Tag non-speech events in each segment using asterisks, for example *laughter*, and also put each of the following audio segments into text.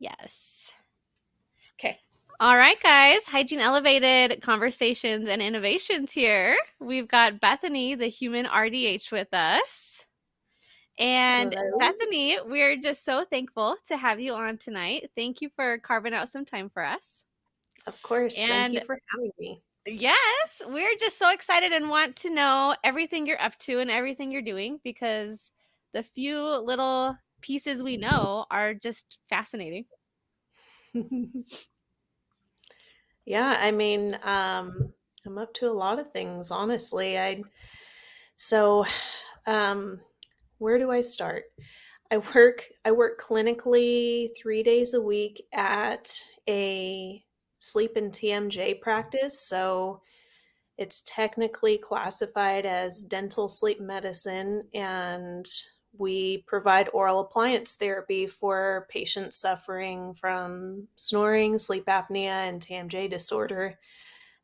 Yes. Okay. All right, guys. Hygiene Elevated conversations and innovations here. We've got Bethany, the human RDH, with us. And Hello. Bethany, we're just so thankful to have you on tonight. Thank you for carving out some time for us. Of course. Thank you And- for having me. Yes, we're just so excited and want to know everything you're up to and everything you're doing because the few little pieces we know are just fascinating. *laughs* yeah, I mean, um, I'm up to a lot of things, honestly. I so um, where do I start? I work I work clinically three days a week at a sleep and TMJ practice. So it's technically classified as dental sleep medicine, and we provide oral appliance therapy for patients suffering from snoring, sleep apnea, and TMJ disorder.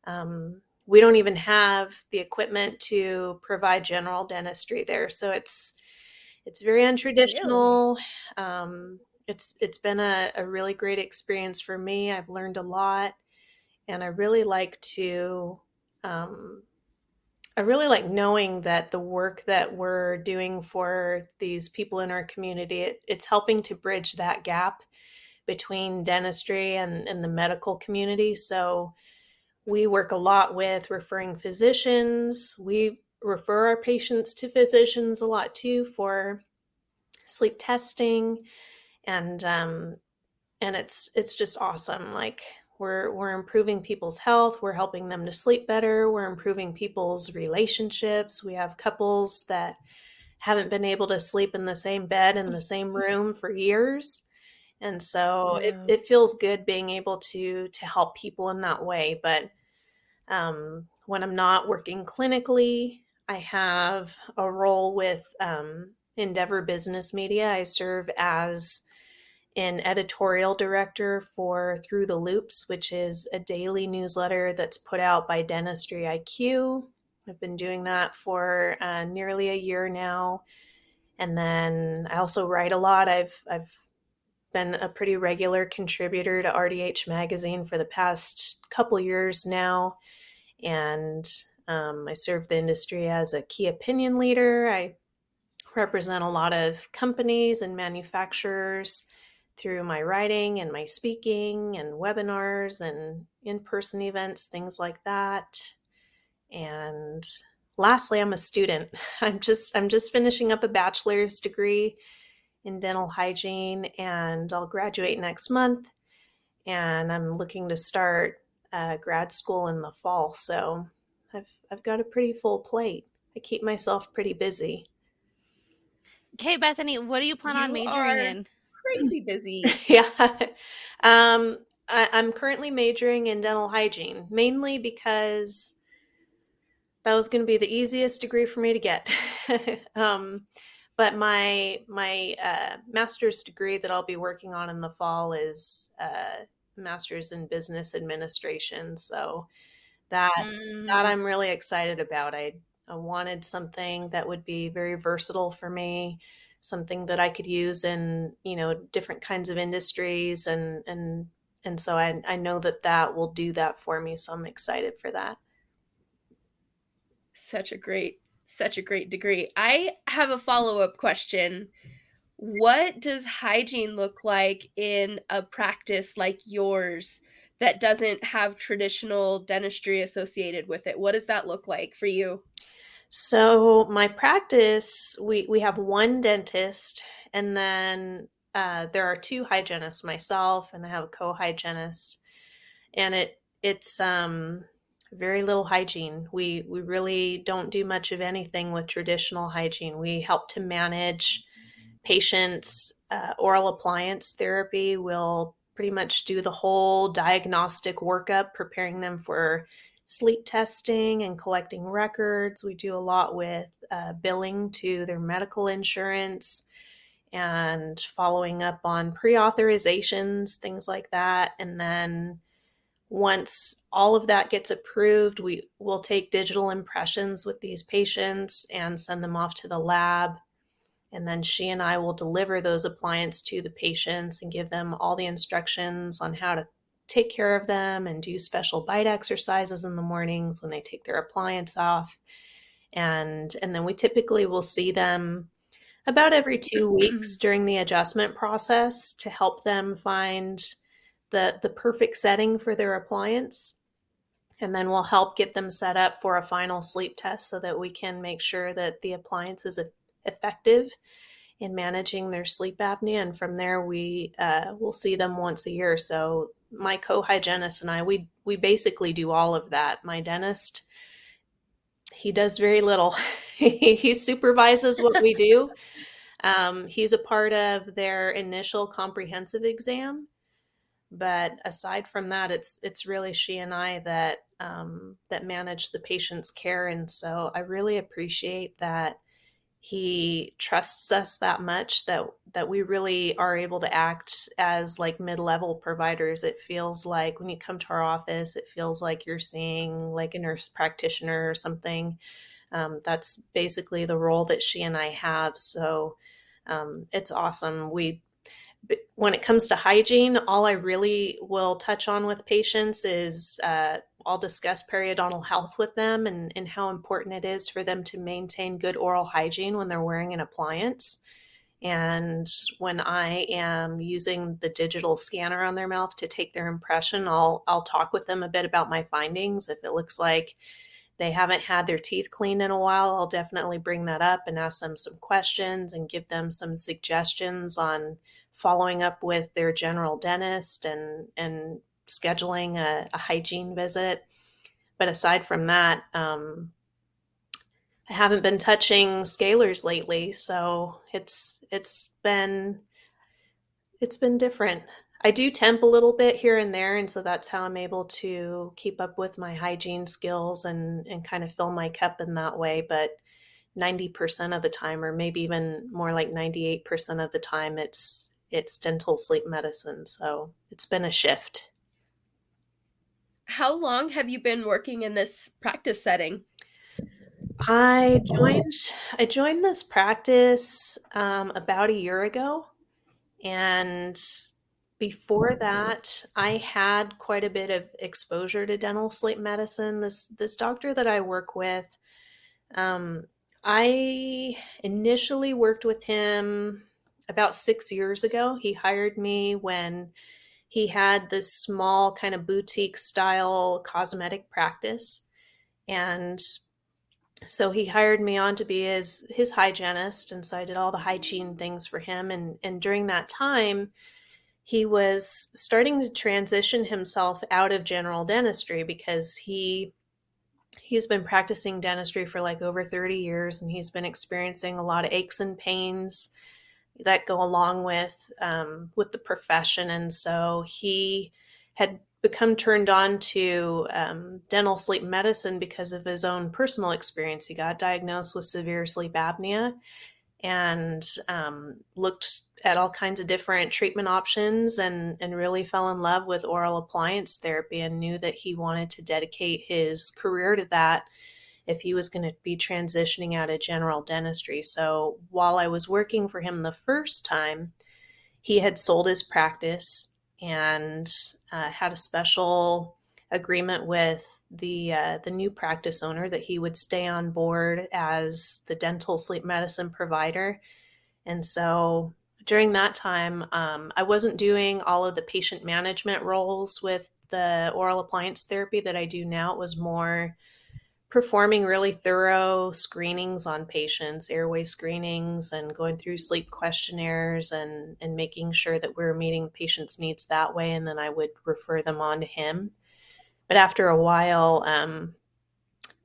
Um, we don't even have the equipment to provide general dentistry there, so it's it's very untraditional. Um, it's it's been a, a really great experience for me. I've learned a lot, and I really like to. Um, I really like knowing that the work that we're doing for these people in our community, it, it's helping to bridge that gap between dentistry and, and the medical community. So we work a lot with referring physicians. We refer our patients to physicians a lot too for sleep testing and um, and it's it's just awesome like we're we're improving people's health we're helping them to sleep better we're improving people's relationships. We have couples that haven't been able to sleep in the same bed in the same *laughs* room for years. And so Yeah. it, it feels good being able to to help people in that way. But um, when i'm not working clinically i have a role with um, endeavor business media. I serve as an editorial director for Through the Loupes, which is a daily newsletter that's put out by Dentistry IQ. I've been doing that for uh, nearly a year now, and then I also write a lot. I've I've been a pretty regular contributor to RDH magazine for the past couple years now, and um, I serve the industry as a key opinion leader. I represent a lot of companies and manufacturers through my writing and my speaking and webinars and in-person events things like that. And lastly i'm a student. *laughs* I'm just i'm just finishing up a bachelor's degree in dental hygiene and i'll graduate next month and i'm looking to start uh, grad school in the fall. So i've i've got a pretty full plate. I keep myself pretty busy. Okay, Bethany, what do you plan on majoring are- in? Crazy busy. *laughs* yeah. Um, I, I'm currently majoring in dental hygiene, mainly because that was going to be the easiest degree for me to get. *laughs* um, but my my uh, master's degree that I'll be working on in the fall is uh, master's in business administration. So that that Mm, I'm really excited about. I, I wanted something that would be very versatile for me, something that I could use in you know different kinds of industries, and and and so I I know that that will do that for me. So I'm excited for that. such a great, such a great degree. I have a follow up question. What does hygiene look like in a practice like yours that doesn't have traditional dentistry associated with it? What does that look like for you? So my practice, we we have one dentist, and then uh, there are two hygienists, myself, and I have a co-hygienist, and it it's um very little hygiene. We we really don't do much of anything with traditional hygiene. We help to manage patients' uh, oral appliance therapy. We'll pretty much do the whole diagnostic workup, preparing them for sleep testing and collecting records. We do a lot with uh, billing to their medical insurance and following up on pre authorizations, things like that. And then once all of that gets approved, we will take digital impressions with these patients and send them off to the lab. And then she and I will deliver those appliances to the patients and give them all the instructions on how to take care of them and do special bite exercises in the mornings when they take their appliance off. And and then we typically will see them about every 2 *clears throat* weeks during the adjustment process to help them find the the perfect setting for their appliance. And then we'll help get them set up for a final sleep test so that we can make sure that the appliance is effective in managing their sleep apnea. And from there, we uh, will see them once a year. So my co-hygienist and I, we we basically do all of that. My dentist, he does very little. *laughs* he supervises what we do. *laughs* Um, he's a part of their initial comprehensive exam, but aside from that, it's it's really she and I that um, that manage the patient's care, and so I really appreciate that he trusts us that much that that we really are able to act as like mid-level providers. It feels like when you come to our office it feels like you're seeing like a nurse practitioner or something. Um, that's basically the role that she and i have. So um, it's awesome. We when it comes to hygiene all i really will touch on with patients is uh, I'll discuss periodontal health with them and, and how important it is for them to maintain good oral hygiene when they're wearing an appliance. And when I am using the digital scanner on their mouth to take their impression, I'll I'll talk with them a bit about my findings. If it looks like they haven't had their teeth cleaned in a while, I'll definitely bring that up and ask them some questions and give them some suggestions on following up with their general dentist and and scheduling a, a hygiene visit. But aside from that, um, I haven't been touching scalers lately, so it's it's been it's been different. I do temp a little bit here and there, and so that's how I'm able to keep up with my hygiene skills and and kind of fill my cup in that way. But 90% of the time, or maybe even more like 98% of the time, it's it's dental sleep medicine. So it's been a shift how long have you been working in this practice setting? I joined I joined this practice um, about a year ago, and before that, I had quite a bit of exposure to dental sleep medicine. This this doctor that I work with, um, I initially worked with him about six years ago. He hired me when he had this small kind of boutique style cosmetic practice and so he hired me on to be his his hygienist and so I did all the hygiene things for him and and during that time he was starting to transition himself out of general dentistry because he he's been practicing dentistry for like over 30 years and he's been experiencing a lot of aches and pains that go along with um, with the profession, and so he had become turned on to um, dental sleep medicine because of his own personal experience. He got diagnosed with severe sleep apnea and um, looked at all kinds of different treatment options and, and really fell in love with oral appliance therapy and knew that he wanted to dedicate his career to that if he was going to be transitioning out of general dentistry. So while I was working for him the first time, he had sold his practice and uh, had a special agreement with the uh, the new practice owner that he would stay on board as the dental sleep medicine provider. And so during that time, um, I wasn't doing all of the patient management roles with the oral appliance therapy that I do now. It was more performing really thorough screenings on patients, airway screenings, and going through sleep questionnaires and, and making sure that we are meeting patients' needs that way. And then I would refer them on to him. But after a while, um,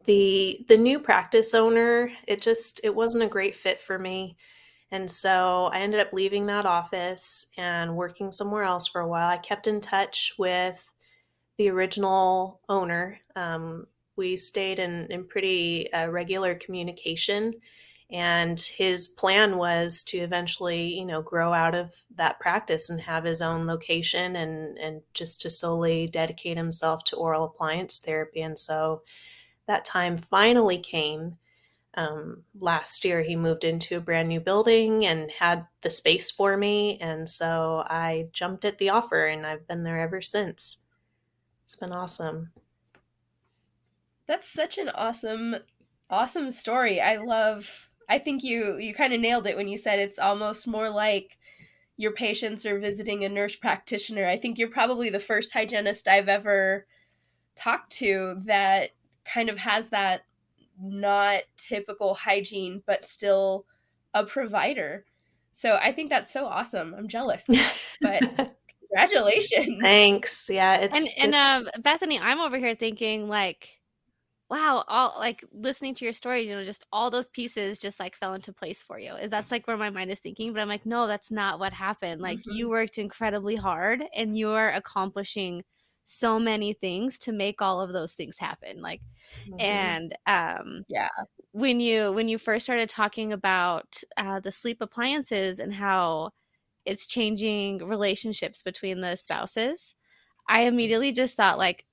the the new practice owner, it just it wasn't a great fit for me. And so I ended up leaving that office and working somewhere else for a while. I kept in touch with the original owner. Um, we stayed in, in pretty uh, regular communication and his plan was to eventually you know grow out of that practice and have his own location and and just to solely dedicate himself to oral appliance therapy. And so that time finally came. Um, last year he moved into a brand new building and had the space for me. And so i jumped at the offer and i've been there ever since. It's been awesome. That's such an awesome awesome story. I love i think you you kind of nailed it when you said it's almost more like your patients are visiting a nurse practitioner i think you're probably the first hygienist i've ever talked to that kind of has that not typical hygiene, but still a provider. So I think that's so awesome. I'm jealous, but *laughs* congratulations. Thanks. Yeah. It's, and, and uh, Bethany, I'm over here thinking like, wow, all like listening to your story, you know, just all those pieces just like fell into place for you. Is that's like where my mind is thinking, but I'm like, no, that's not what happened. Like mm-hmm. you worked incredibly hard and you're accomplishing so many things to make all of those things happen like mm-hmm. and um yeah when you when you first started talking about uh, the sleep appliances and how it's changing relationships between the spouses i immediately just thought like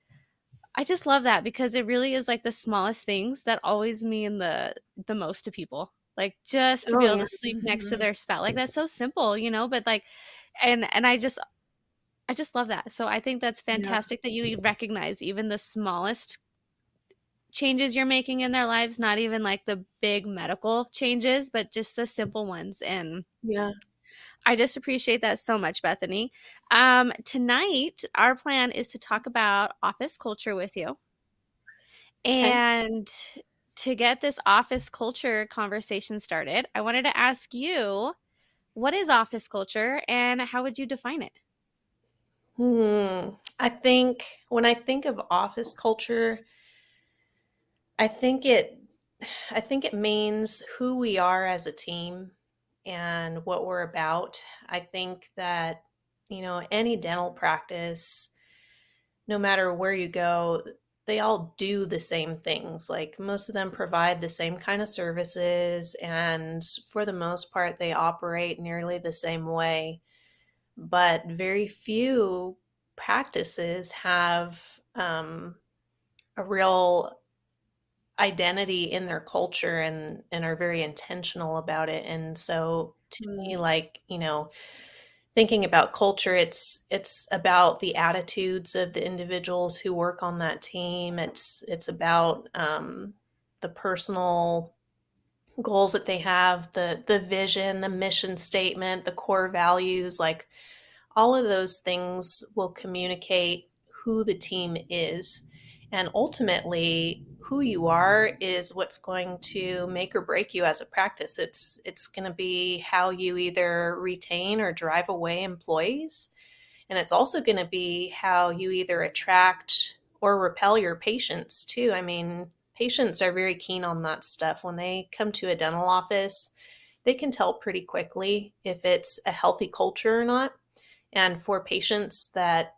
i just love that because it really is like the smallest things that always mean the the most to people like just to oh, be able to sleep next to mm-hmm. their spouse like that's so simple you know but like and and i just I just love that. So I think that's fantastic yeah. that you recognize even the smallest changes you're making in their lives, not even like the big medical changes, but just the simple ones. And yeah. I just appreciate that so much, Bethany. Um, tonight, our plan is to talk about office culture with you. And okay. to get this office culture conversation started, I wanted to ask you what is office culture and how would you define it? Hmm. I think when I think of office culture, I think it I think it means who we are as a team and what we're about. I think that, you know, any dental practice, no matter where you go, they all do the same things. Like most of them provide the same kind of services, and for the most part, they operate nearly the same way but very few practices have um, a real identity in their culture and and are very intentional about it and so to me mm. like you know thinking about culture it's it's about the attitudes of the individuals who work on that team it's it's about um, the personal goals that they have the the vision the mission statement the core values like all of those things will communicate who the team is. And ultimately, who you are is what's going to make or break you as a practice. It's it's going to be how you either retain or drive away employees. And it's also going to be how you either attract or repel your patients too. I mean, patients are very keen on that stuff. When they come to a dental office, they can tell pretty quickly if it's a healthy culture or not. And for patients that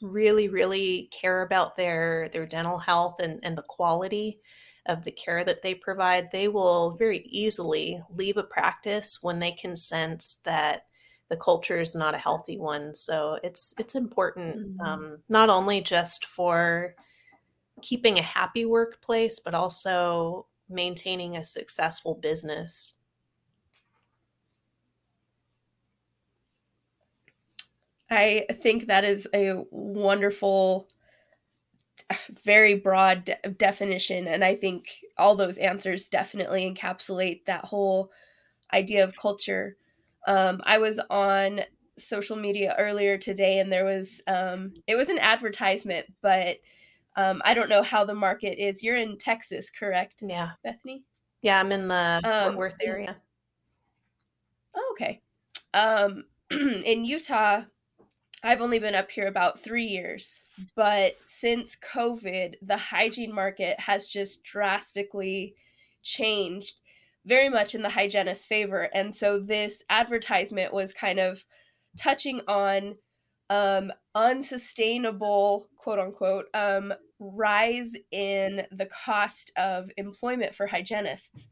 really, really care about their, their dental health and, and the quality of the care that they provide, they will very easily leave a practice when they can sense that the culture is not a healthy one. So it's it's important mm-hmm. um, not only just for keeping a happy workplace, but also maintaining a successful business. I think that is a wonderful, very broad de- definition. And I think all those answers definitely encapsulate that whole idea of culture. Um, I was on social media earlier today and there was, um, it was an advertisement, but um, I don't know how the market is. You're in Texas, correct? Yeah. Bethany? Yeah, I'm in the Fort um, Worth area. Oh, okay. Um, *clears throat* in Utah, I've only been up here about three years, but since COVID, the hygiene market has just drastically changed very much in the hygienist's favor. And so this advertisement was kind of touching on um, unsustainable, quote unquote, um, rise in the cost of employment for hygienists.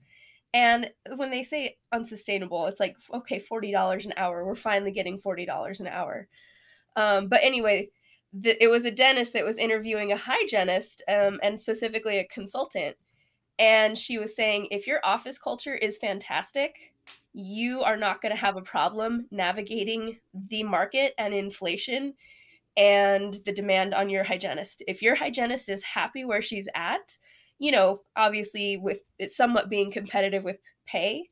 And when they say unsustainable, it's like, okay, $40 an hour. We're finally getting $40 an hour. Um, but anyway, the, it was a dentist that was interviewing a hygienist um, and specifically a consultant. and she was saying if your office culture is fantastic, you are not going to have a problem navigating the market and inflation and the demand on your hygienist. If your hygienist is happy where she's at, you know, obviously with it somewhat being competitive with pay,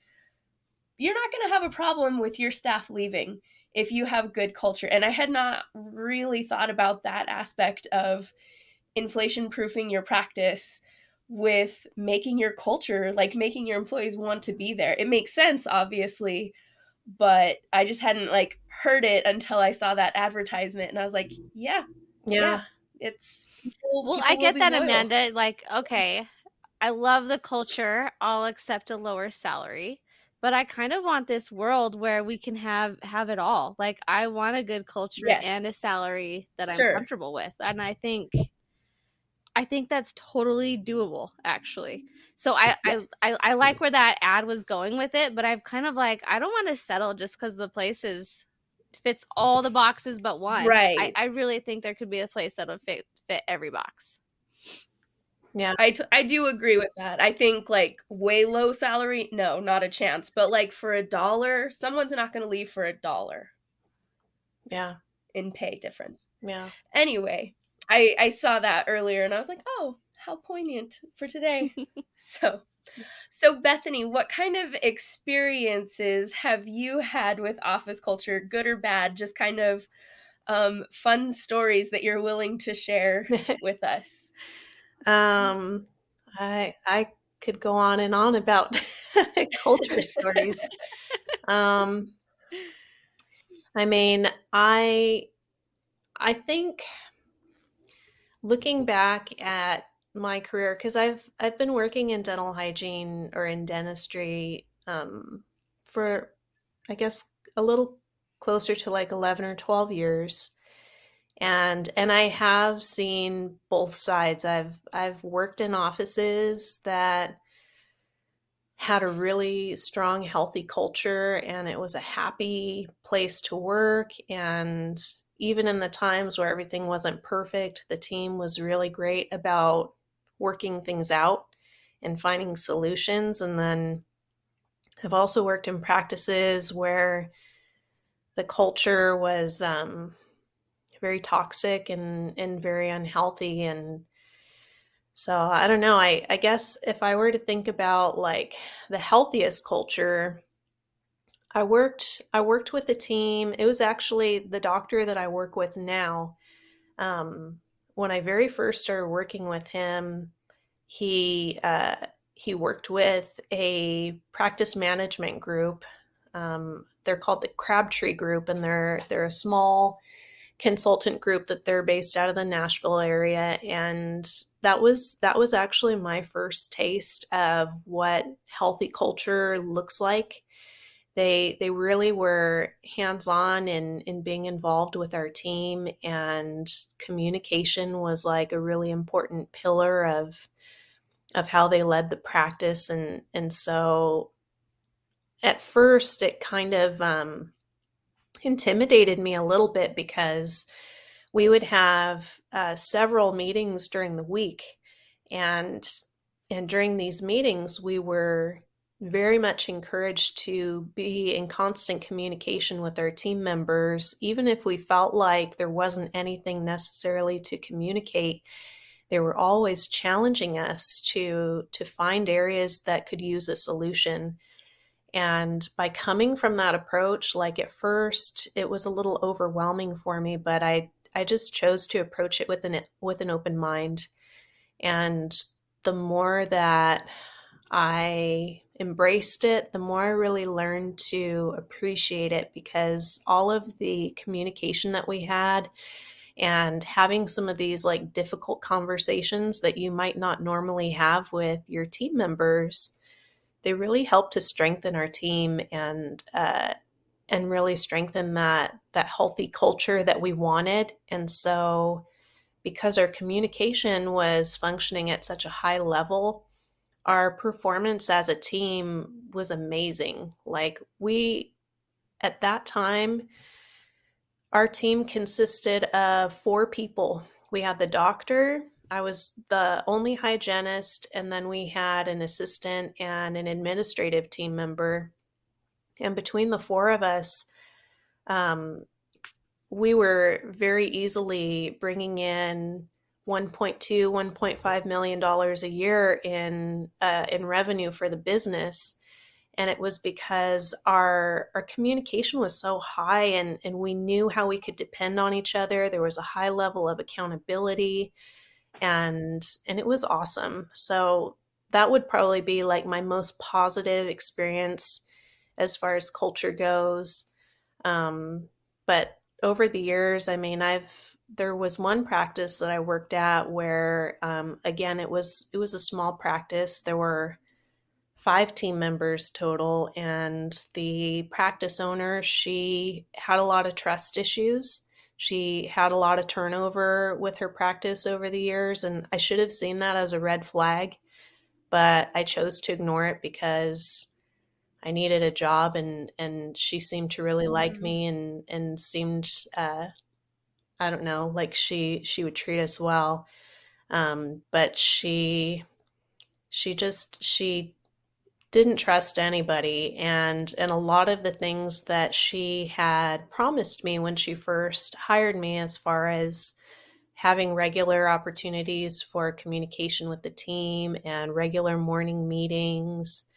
you're not going to have a problem with your staff leaving if you have good culture. And I had not really thought about that aspect of inflation proofing your practice with making your culture, like making your employees want to be there. It makes sense, obviously, but I just hadn't like heard it until I saw that advertisement and I was like, yeah. Yeah. yeah it's people, well, people I get that, loyal. Amanda. Like, okay, I love the culture. I'll accept a lower salary but i kind of want this world where we can have have it all like i want a good culture yes. and a salary that i'm sure. comfortable with and i think i think that's totally doable actually so I, yes. I, I i like where that ad was going with it but i'm kind of like i don't want to settle just because the place is fits all the boxes but one right I, I really think there could be a place that'll fit fit every box yeah. I, t- I do agree with that. I think like way low salary, no, not a chance. But like for a dollar, someone's not going to leave for a dollar. Yeah. In pay difference. Yeah. Anyway, I I saw that earlier and I was like, "Oh, how poignant for today." *laughs* so so Bethany, what kind of experiences have you had with office culture, good or bad? Just kind of um, fun stories that you're willing to share *laughs* with us. Um, I I could go on and on about *laughs* culture stories. Um, I mean, I I think looking back at my career because I've I've been working in dental hygiene or in dentistry um, for I guess a little closer to like 11 or 12 years and and I have seen both sides. I've I've worked in offices that had a really strong healthy culture and it was a happy place to work and even in the times where everything wasn't perfect, the team was really great about working things out and finding solutions and then I've also worked in practices where the culture was um, very toxic and and very unhealthy and so I don't know. I, I guess if I were to think about like the healthiest culture, I worked I worked with a team. It was actually the doctor that I work with now. Um, when I very first started working with him, he uh, he worked with a practice management group. Um, they're called the Crabtree Group, and they're they're a small consultant group that they're based out of the Nashville area and that was that was actually my first taste of what healthy culture looks like. They they really were hands-on in in being involved with our team and communication was like a really important pillar of of how they led the practice and and so at first it kind of um intimidated me a little bit because we would have uh, several meetings during the week and and during these meetings we were very much encouraged to be in constant communication with our team members even if we felt like there wasn't anything necessarily to communicate they were always challenging us to to find areas that could use a solution and by coming from that approach, like at first it was a little overwhelming for me, but I I just chose to approach it with an with an open mind. And the more that I embraced it, the more I really learned to appreciate it because all of the communication that we had and having some of these like difficult conversations that you might not normally have with your team members they really help to strengthen our team and uh, and really strengthen that that healthy culture that we wanted. And so, because our communication was functioning at such a high level, our performance as a team was amazing. Like we at that time, our team consisted of four people. We had the doctor, I was the only hygienist, and then we had an assistant and an administrative team member. And between the four of us, um, we were very easily bringing in 1.2 1.5 million dollars a year in uh, in revenue for the business. And it was because our our communication was so high and and we knew how we could depend on each other. There was a high level of accountability and and it was awesome. So that would probably be like my most positive experience as far as culture goes. Um, but over the years i mean i've there was one practice that i worked at where um, again it was it was a small practice. There were five team members total and the practice owner she had a lot of trust issues she had a lot of turnover with her practice over the years and i should have seen that as a red flag but i chose to ignore it because i needed a job and and she seemed to really like me and and seemed uh i don't know like she she would treat us well. Um but she she just she didn't trust anybody and and a lot of the things that she had promised me when she first hired me as far as having regular opportunities for communication with the team and regular morning meetings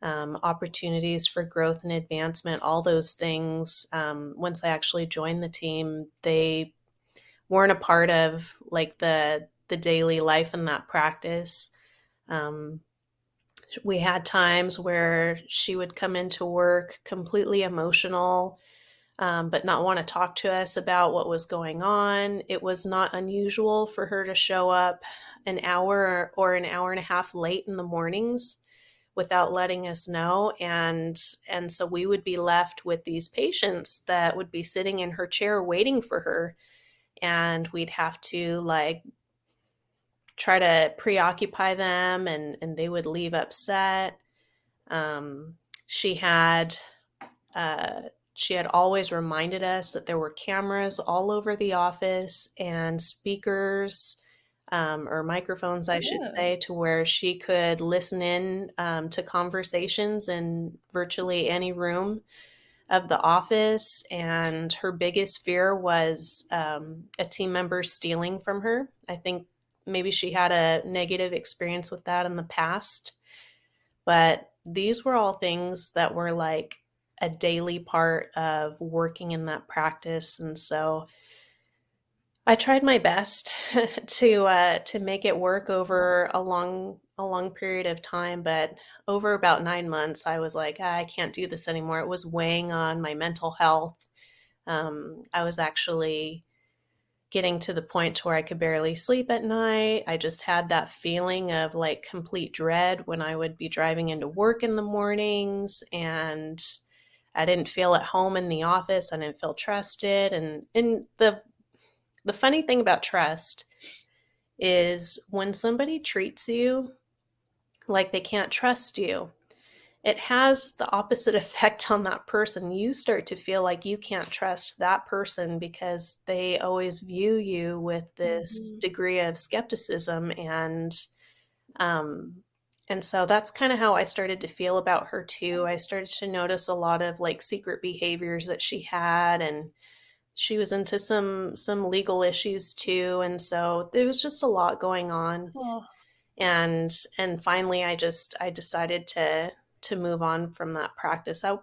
um, opportunities for growth and advancement all those things um, once i actually joined the team they weren't a part of like the the daily life in that practice. Um, we had times where she would come into work completely emotional, um, but not want to talk to us about what was going on. It was not unusual for her to show up an hour or an hour and a half late in the mornings without letting us know and and so we would be left with these patients that would be sitting in her chair waiting for her and we'd have to like try to preoccupy them and, and they would leave upset. Um, she had uh, she had always reminded us that there were cameras all over the office and speakers um, or microphones, I yeah. should say, to where she could listen in um, to conversations in virtually any room of the office. And her biggest fear was um, a team member stealing from her. I think maybe she had a negative experience with that in the past. But these were all things that were like a daily part of working in that practice. And so I tried my best *laughs* to uh, to make it work over a long a long period of time, but over about nine months, I was like, ah, I can't do this anymore. It was weighing on my mental health. Um, I was actually getting to the point to where I could barely sleep at night. I just had that feeling of like complete dread when I would be driving into work in the mornings and I didn't feel at home in the office. I didn't feel trusted. And and the the funny thing about trust is when somebody treats you like they can't trust you, it has the opposite *laughs* effect on that person. You start to feel like you can't trust that person because they always view you with this mm-hmm. degree of skepticism and um and so that's kind of how I started to feel about her too. I started to notice a lot of like secret behaviors that she had and she was into some some legal issues too and so there was just a lot going on. Oh. And and finally I just I decided to to move on from that practice. I,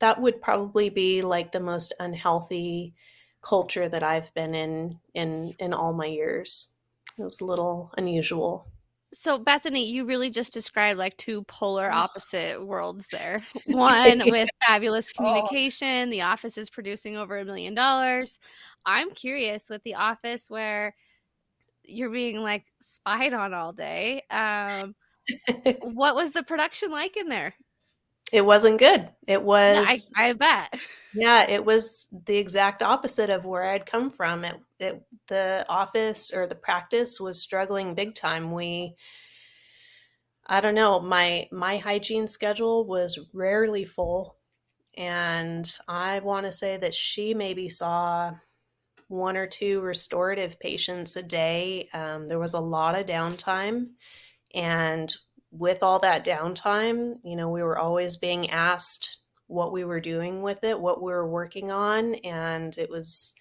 that would probably be like the most unhealthy culture that I've been in in in all my years. It was a little unusual. So Bethany, you really just described like two polar opposite worlds there. *laughs* One with fabulous *laughs* oh. communication, oh. the office is producing over a million dollars. I'm curious with the office where you're being like spied on all day. Um, *laughs* what was the production like in there? It wasn't good. It was. I, I, bet. Yeah, it was the exact opposite of where I'd come from. It, it, the office or the practice was struggling big time. We, I don't know, my my hygiene schedule was rarely full, and I want to say that she maybe saw one or two restorative patients a day. Um, there was a lot of downtime. And with all that downtime, you know, we were always being asked what we were doing with it, what we were working on. And it was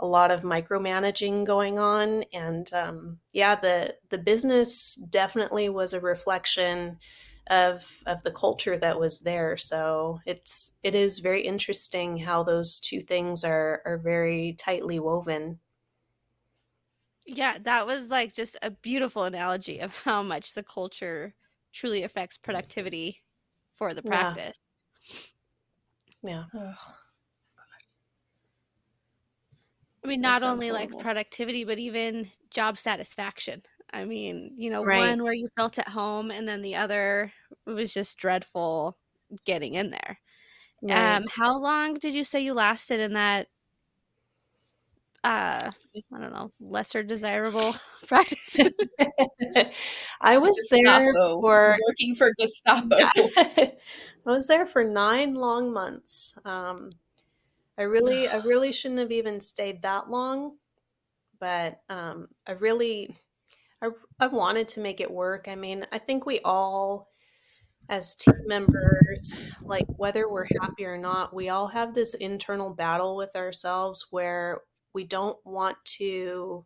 a lot of micromanaging going on. And um, yeah, the, the business definitely was a reflection of of the culture that was there. So it's it is very interesting how those two things are are very tightly woven. Yeah, that was like just a beautiful analogy of how much the culture truly affects productivity for the practice. Yeah. yeah. I mean, not only like productivity, but even job satisfaction. I mean, you know, right. one where you felt at home, and then the other was just dreadful getting in there. Right. Um, how long did you say you lasted in that? Uh, I don't know, lesser desirable *laughs* *laughs* practices. *laughs* I was Gestapo. there for working for Gestapo. I was there for nine long months. Um, I really, I *sighs* really shouldn't have even stayed that long, but um, I really I, I wanted to make it work. I mean, I think we all, as team members, like whether we're happy or not, we all have this internal battle with ourselves where we don't want to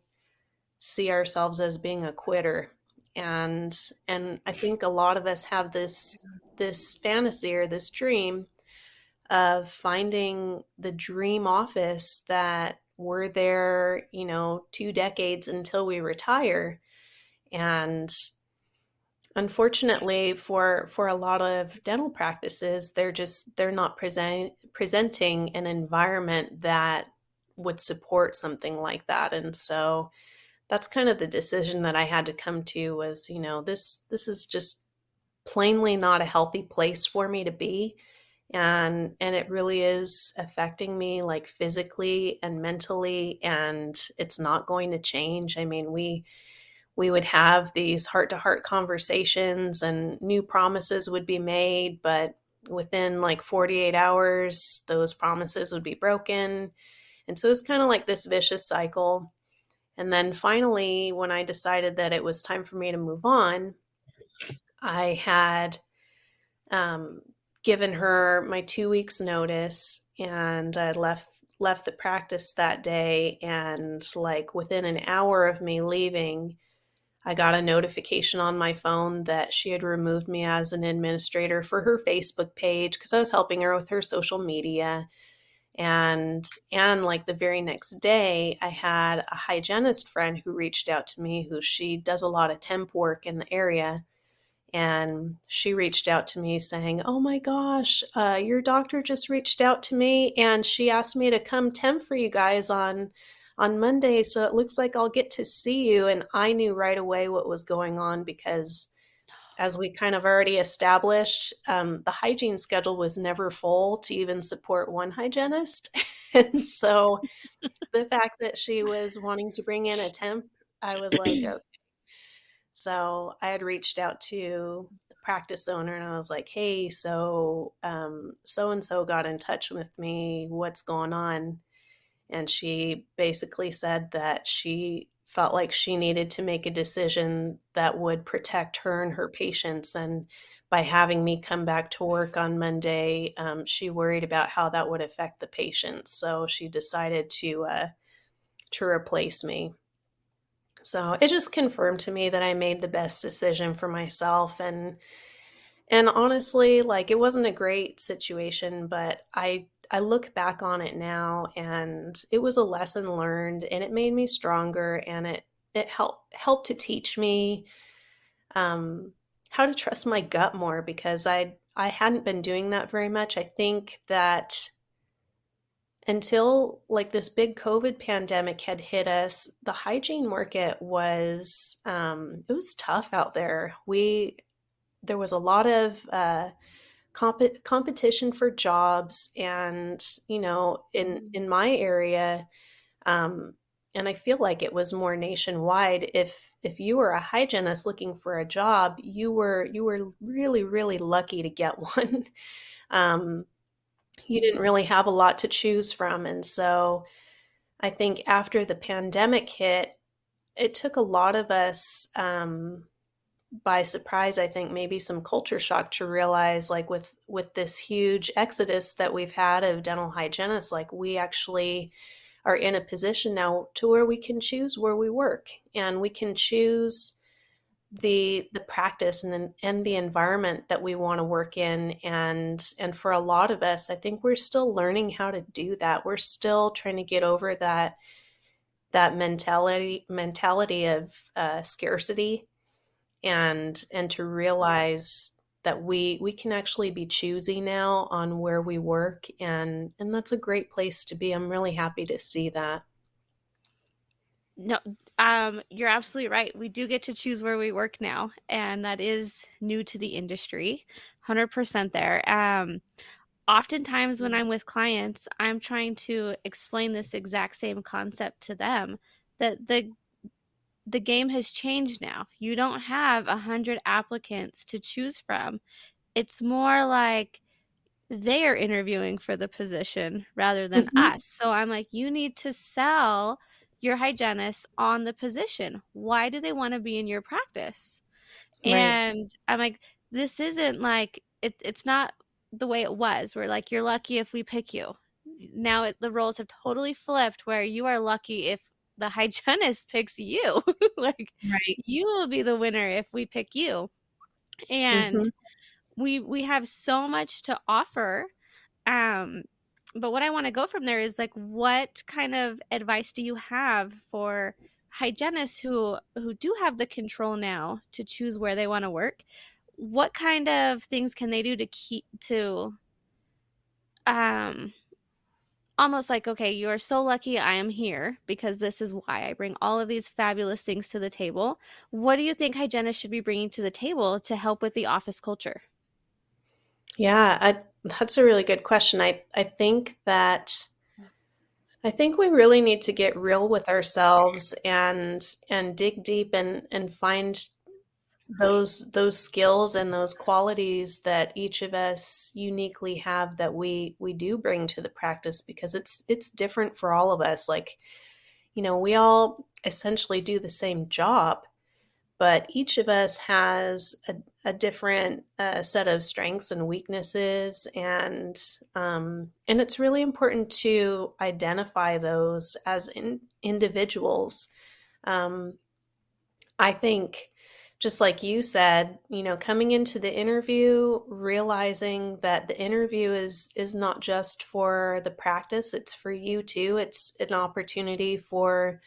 see ourselves as being a quitter. And and i think a lot of us have this this fantasy or this dream of finding the dream office that we're there you know two decades until we retire. And unfortunately for for a lot of dental practices they're just they're not present, presenting an environment that would support something like that and so that's kind of the decision that I had to come to was you know this this is just plainly not a healthy place for me to be and and it really is affecting me like physically and mentally and it's not going to change i mean we we would have these heart to heart conversations and new promises would be made, but within like 48 hours, those promises would be broken. And so it's kind of like this vicious cycle. And then finally, when I decided that it was time for me to move on, I had um, given her my two weeks notice and I left left the practice that day and like within an hour of me leaving I got a notification on my phone that she had removed me as an administrator for her Facebook page because I was helping her with her social media. And and like the very next day, I had a hygienist friend who reached out to me who she does a lot of temp work in the area. And she reached out to me saying, Oh my gosh, uh, your doctor just reached out to me and she asked me to come temp for you guys on on Monday, so it looks like I'll get to see you. And I knew right away what was going on because, as we kind of already established, um, the hygiene schedule was never full to even support one hygienist. *laughs* and so the fact that she was wanting to bring in a temp, I was like, *clears throat* okay. So I had reached out to the practice owner and I was like, hey, so so and so got in touch with me. What's going on? And she basically said that she felt like she needed to make a decision that would protect her and her patients. And by having me come back to work on Monday, um, she worried about how that would affect the patients. So she decided to uh, to replace me. So it just confirmed to me that I made the best decision for myself and and honestly, like it wasn't a great situation, but I I look back on it now and it was a lesson learned and it made me stronger and it it helped helped to teach me um, how to trust my gut more because I I hadn't been doing that very much. I think that until like this big COVID pandemic had hit us, the hygiene market was um, it was tough out there. We there was a lot of uh, comp- competition for jobs and you know in mm-hmm. in my area um, and i feel like it was more nationwide if if you were a hygienist looking for a job you were you were really really lucky to get *laughs* one um, you didn't really have a lot to choose from and so I think after the pandemic hit, it took a lot of us um, by surprise i think maybe some culture shock to realize like with with this huge exodus that we've had of dental hygienists like we actually are in a position now to where we can choose where we work. And we can choose the the practice and the, and the environment that we want to work in. And and for a lot of us i think we're still learning how to do that. We're still trying to get over that that mentality mentality of uh, scarcity and and to realize that we we can actually be choosy now on where we work and and that's a great place to be. I'm really happy to see that. No um you're absolutely right. We do get to choose where we work now and that is new to the industry 100% there. Um oftentimes when i'm with clients i'm trying to explain this exact same concept to them that the the game has changed now. You don't have a hundred applicants to choose from. It's more like they are interviewing for the position rather than mm-hmm. us. So I'm like, you need to sell your hygienist on the position. Why do they want to be in your practice? Right. And I'm like, this isn't like it, it's not the way it was. Where like you're lucky if we pick you. Now it, the roles have totally flipped, where you are lucky if the hygienist picks you. *laughs* like right. you will be the winner if we pick you. And mm-hmm. we we have so much to offer. Um but what I want to go from there is like what kind of advice do you have for hygienists who who do have the control now to choose where they want to work? What kind of things can they do to keep to um almost like, okay, you are so lucky I am here because this is why I bring all of these fabulous things to the table. What do you think hygienists should be bringing to the table to help with the office culture? Yeah, I, that's a really good question. I, I think that I think we really need to get real with ourselves and and dig deep and and find those those skills and those qualities that each of us uniquely have that we we do bring to the practice because it's it's different for all of us. Like you know we all essentially do the same job but each of us has a, a different uh, set of strengths and weaknesses and um, and it's really important to identify those as in, individuals. Um, i think just like you said, you know, coming into the interview, realizing that the interview is is not just for the practice, it's for you too. It's an opportunity for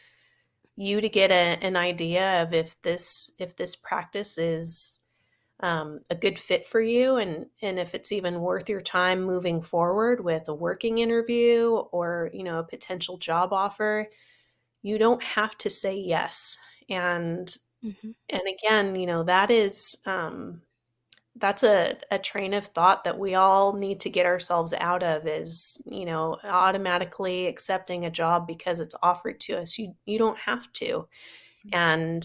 you to get a, an idea of if this if this practice is um, a good fit for you and and if it's even worth your time moving forward with a working interview or you know a potential job offer you don't have to say yes and Mm-hmm. And again, you know, that is um, that's a, a train of thought that we all need to get ourselves out of is, you know, automatically accepting a job because it's offered to us. You you don't have to. Mm-hmm. And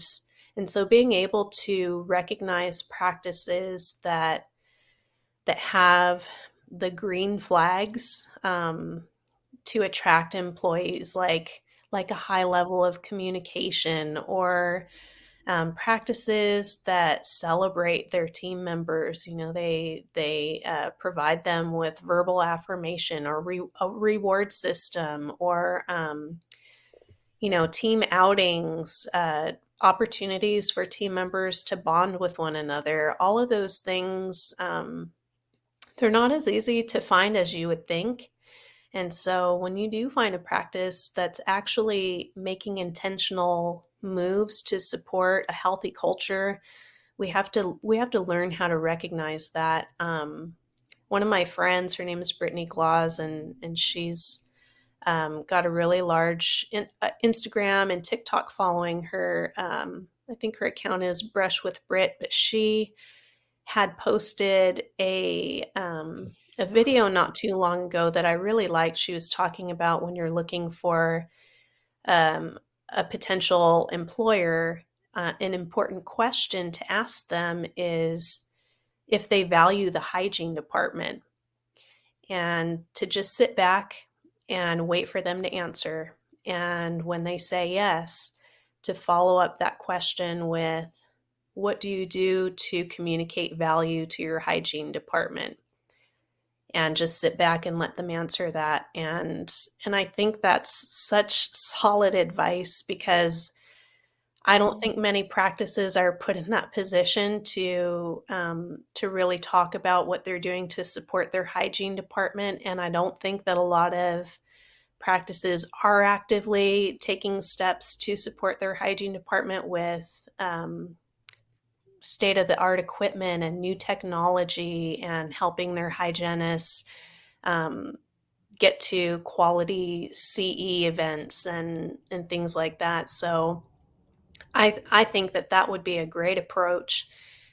and so being able to recognize practices that that have the green flags um, to attract employees like like a high level of communication or um, practices that celebrate their team members. You know, they they uh, provide them with verbal affirmation or re- a reward system or um, you know team outings. Uh, opportunities for team members to bond with one another all of those things um, they're not as easy to find as you would think and so when you do find a practice that's actually making intentional moves to support a healthy culture we have to we have to learn how to recognize that. Um, one of my friends her name is brittany glaus and and she's um, got a really large in, uh, instagram and tiktok following. Her um, i think her account is brush with brit but she had posted a um, a video not too long ago that i really liked. She was talking about when you're looking for um, a potential employer, uh, an important question to ask them is if they value the hygiene department and to just sit back and wait for them to answer and when they say yes, to follow up that question with what do you do to communicate value to your hygiene department? And just sit back and let them answer that. And and I think that's such solid advice because I don't think many practices are put in that position to um, to really talk about what they're doing to support their hygiene department, and I don't think that a lot of practices are actively taking steps to support their hygiene department with um, state of the art equipment and new technology, and helping their hygienists um, get to quality CE events and and things like that. So I I think that that would be a great approach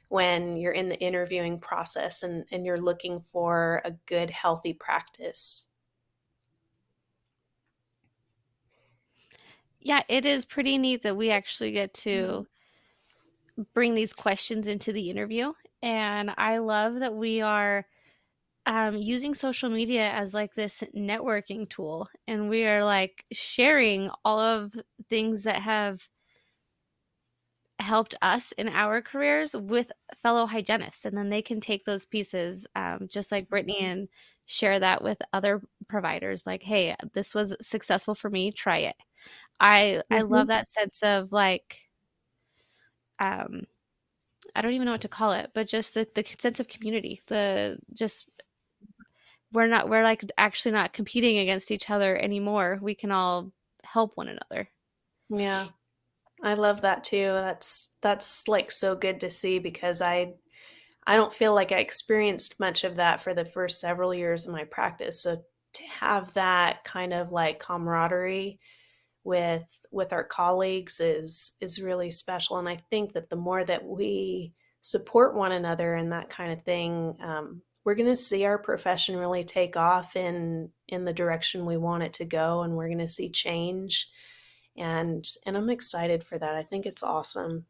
when you're in the interviewing process and, and you're looking for a good healthy practice. Yeah, it is pretty neat that we actually get to mm-hmm. Bring these questions into the interview. And I love that we are um, using social media as like this networking tool. And we are like sharing all of things that have helped us in our careers with fellow hygienists and then they can take those pieces um, just like brittany mm-hmm. and share that with other providers like hey this was successful for me try it i mm-hmm. i love that sense of like um i don't even know what to call it but just the, the sense of community the just we're not we're like actually not competing against each other anymore we can all help one another yeah I love that too. That's that's like so good to see because I I don't feel like I experienced much of that for the first several years of my practice. So to have that kind of like camaraderie with with our colleagues is is really special and I think that the more that we support one another and that kind of thing um, we're going to see our profession really take off in in the direction we want it to go and we're going to see change and and I'm excited for that. I think it's awesome.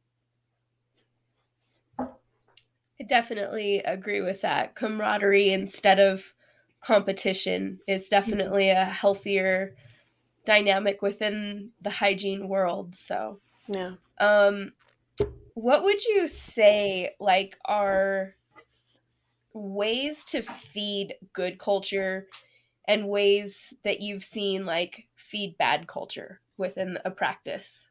I definitely agree with that. Camaraderie instead of competition is mm-hmm. definitely a healthier dynamic within the hygiene world. So, yeah. Um what would you say like are ways to feed good culture and ways that you've seen like feed bad culture? within a practice?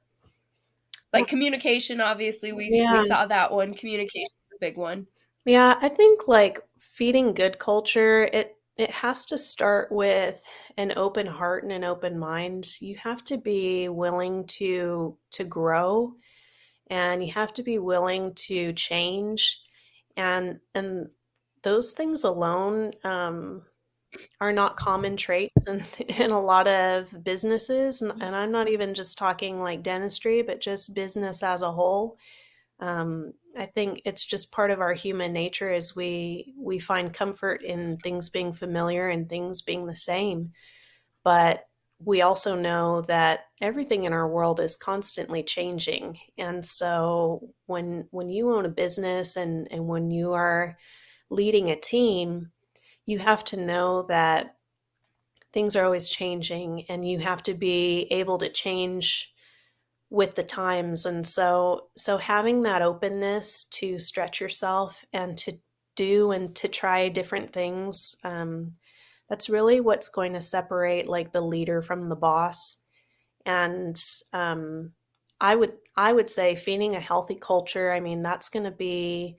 Like communication, obviously, we, yeah. we saw that one. Communication is a big one. Yeah, I think like feeding good culture, it it has to start with an open heart and an open mind. You have to be willing to to grow and you have to be willing to change and and those things alone um, are not common traits in, *laughs* in a lot of businesses. And, and, I'm not even just talking like dentistry, but just business as a whole. Um, I think it's just part of our human nature is we we find comfort in things being familiar and things being the same. But we also know that everything in our world is constantly changing. And so when when you own a business and, and when you are leading a team, you have to know that things are always changing and you have to be able to change with the times and so so having that openness to stretch yourself and to do and to try different things um, that's really what's going to separate like the leader from the boss and um, i would i would say feeding a healthy culture i mean that's going to be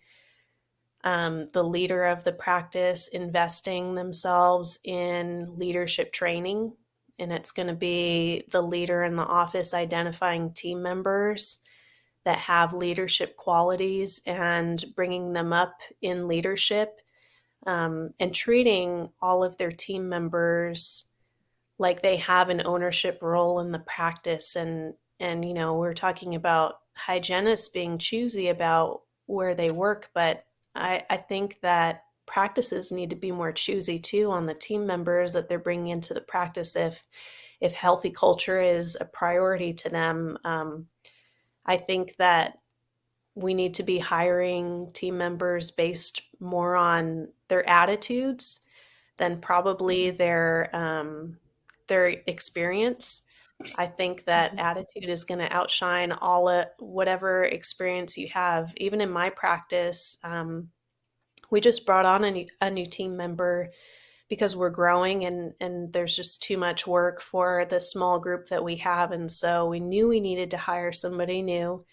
um, the leader of the practice investing themselves in leadership training. And it's going to be the leader in the office identifying team members that have leadership qualities and bringing them up in leadership um, and treating all of their team members like they have an ownership role in the practice. And and you know we're talking about hygienists being choosy about where they work but I, I think that practices need to be more choosy too on the team members that they're bringing into the practice if if healthy culture is a priority to them um, i think that we need to be hiring team members based more on their attitudes than probably their um, their experience I think that mm-hmm. attitude is going to outshine all uh, whatever experience you have. Even in my practice, um, we just brought on a new, a new team member because we're growing and and there's just too much work for the small group that we have. And so we knew we needed to hire somebody new.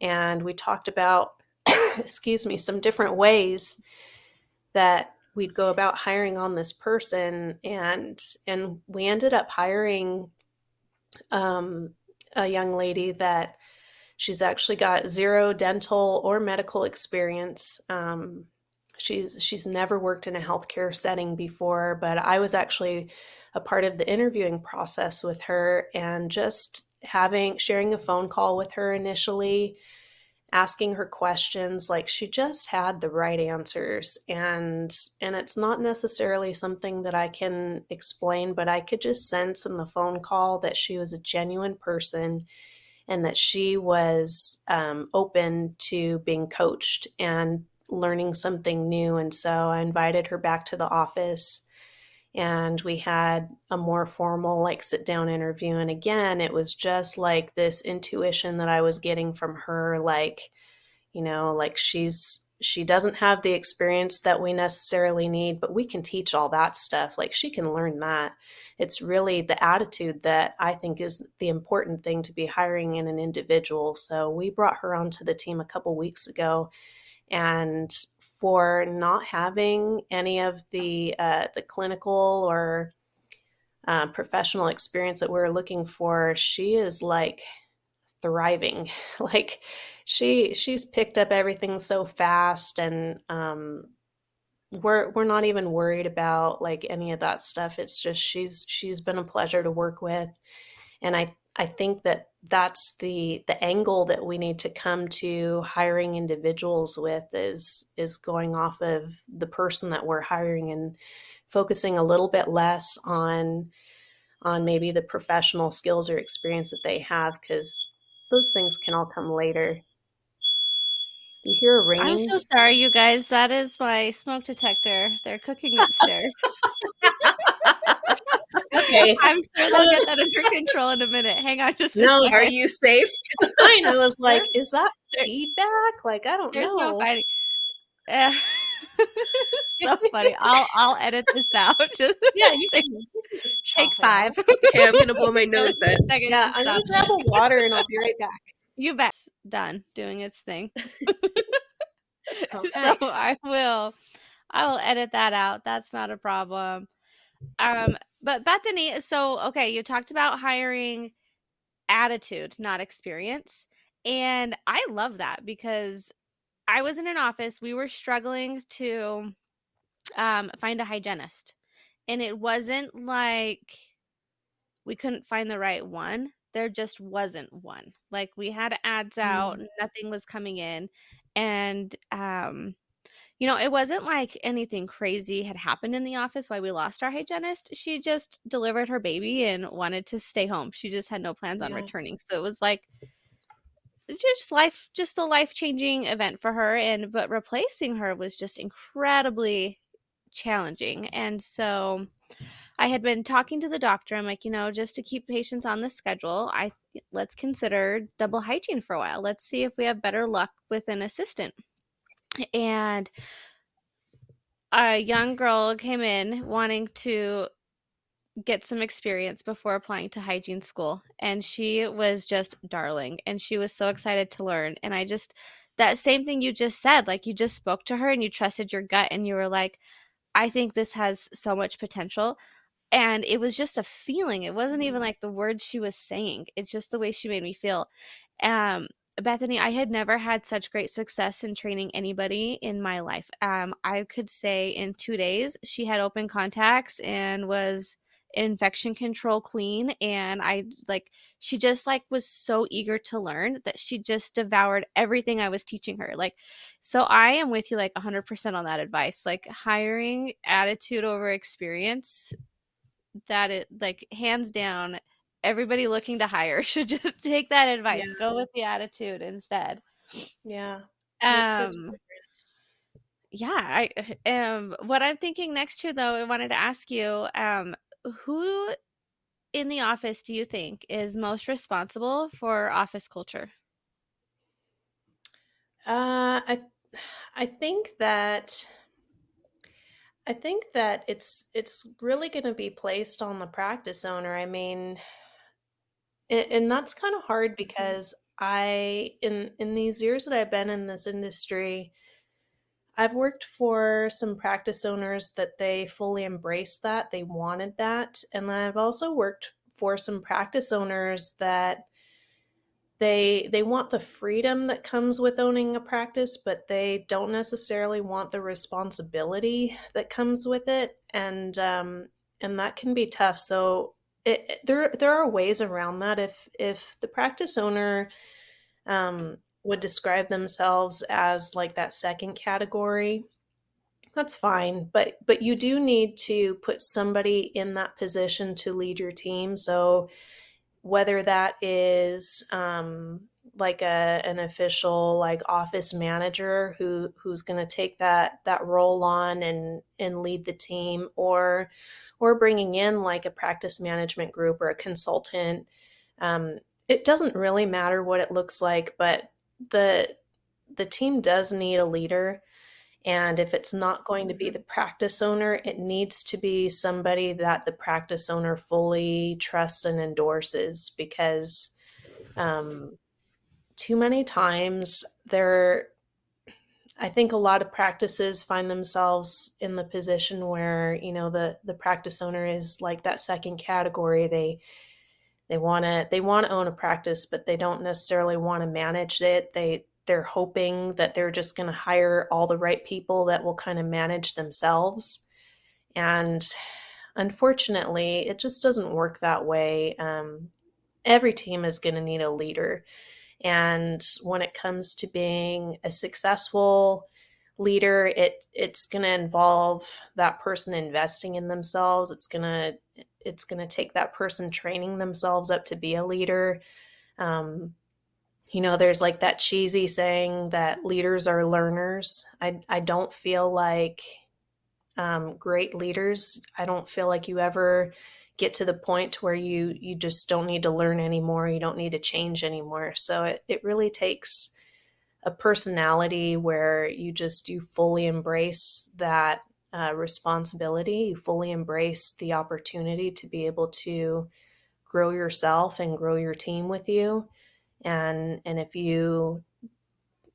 And we talked about *coughs* excuse me some different ways that we'd go about hiring on this person. And and we ended up hiring um, a young lady that she's actually got zero dental or medical experience. Um, she's she's never worked in a healthcare setting before but i was actually a part of the interviewing process with her and just having sharing a phone call with her initially asking her questions like she just had the right answers. And and it's not necessarily something that I can explain but I could just sense in the phone call that she was a genuine person and that she was um, open to being coached and learning something new and so I invited her back to the office and we had a more formal like sit down interview and again it was just like this intuition that i was getting from her like you know like she's she doesn't have the experience that we necessarily need but we can teach all that stuff. Like she can learn that. It's really the attitude that i think is the important thing to be hiring in an individual. So we brought her onto the team a couple weeks ago and for not having any of the uh, the clinical or uh, professional experience that we're looking for, she is like thriving. *laughs* like she she's picked up everything so fast, and um, we're we're not even worried about like any of that stuff. It's just she's she's been a pleasure to work with, and I I think that that's the the angle that we need to come to hiring individuals with is is going off of the person that we're hiring and focusing a little bit less on on maybe the professional skills or experience that they have because those things can all come later. Do you hear a ring? I'm so sorry, you guys. That is my smoke detector. They're cooking upstairs. *laughs* okay. *laughs* I'm sure they'll get that under *laughs* control in a minute. Hang on just No, are you safe? *laughs* I was like, is that feedback? Like, I don't There's know. no fighting. Uh, so funny. I'll I'll edit this out. Just yeah, you take, just take five. Okay, I'm gonna blow my nose then. Yeah, I'm gonna grab a water and I'll be right back. You bet. Done doing its thing. Okay. So I will I will edit that out. That's not a problem. Um, but Bethany, so okay, you talked about hiring attitude, not experience. And I love that because I was in an office, we were struggling to um, find a hygienist. And it wasn't like we couldn't find the right one. There just wasn't one. Like we had ads out, mm. nothing was coming in. And um, you know, it wasn't like anything crazy had happened in the office why we lost our hygienist. She just delivered her baby and wanted to stay home. She just had no plans on yeah. returning. So it was like uh, just life just a life-changing event for her and but replacing her was just incredibly challenging. And so I had been talking to the doctor. I'm like, you know, just to keep patients on the schedule, I let's consider double hygiene for a while. Let's see if we have better luck with an assistant and a young girl came in wanting to get some experience before applying to hygiene school and she was just darling and she was so excited to learn and i just that same thing you just said like you just spoke to her and you trusted your gut and you were like i think this has so much potential and it was just a feeling it wasn't even like the words she was saying it's just the way she made me feel um Bethany, I had never had such great success in training anybody in my life. Um, I could say in two days she had open contacts and was infection control queen and i like she just like was so eager to learn that she just devoured everything i was teaching her like so i am with you like 100% on that advice like hiring attitude over experience that it like hands down everybody looking to hire *laughs* should just take that advice. Yeah. Go with the attitude instead. Yeah. Um yeah, I um what I'm thinking next to though, I wanted to ask you, um, who in the office do you think is most responsible for office culture? Uh, I I think that I think that it's it's really going to be placed on the practice owner. I mean, and, and that's kind of hard because I in in these years that I've been in this industry, I've worked for some practice owners that they fully embraced that, they wanted that, and then I've also worked for some practice owners that they they want the freedom that comes with owning a practice but they don't necessarily want the responsibility that comes with it and um, and that can be tough. So it, there there are ways around that. If if the practice owner um, would describe themselves as like that second category that's fine. But but you do need to put somebody in that position to lead your team. So whether that is um, like a an official like office manager who who's going to take that that role on and and lead the team or or bringing in like a practice management group or a consultant um, it doesn't really matter what it looks like but the the team does need a leader and if it's not going to be mm-hmm. the practice owner, it needs to be somebody that the practice owner fully trusts and endorses because um, too many times there, I think a lot of practices find themselves in the position where, you know, the, the practice owner is like that second category. They, they want to they want to own a practice but they don't necessarily want to manage it they they're hoping that they're just going to hire all the right people that will kind of manage themselves. And unfortunately, it just doesn't work that way. Um, every team is going to need a leader. And when it comes to being a successful leader, it it's going to involve that person investing in themselves. It's going to it's going to take that person training themselves up to be a leader. Um, you know there's like that cheesy saying that leaders are learners i i don't feel like um, great leaders i don't feel like you ever get to the point where you you just don't need to learn anymore you don't need to change anymore. So it, it really takes a personality where you just you fully embrace that uh, responsibility you fully embrace the opportunity to be able to grow yourself and grow your team with you. And and if you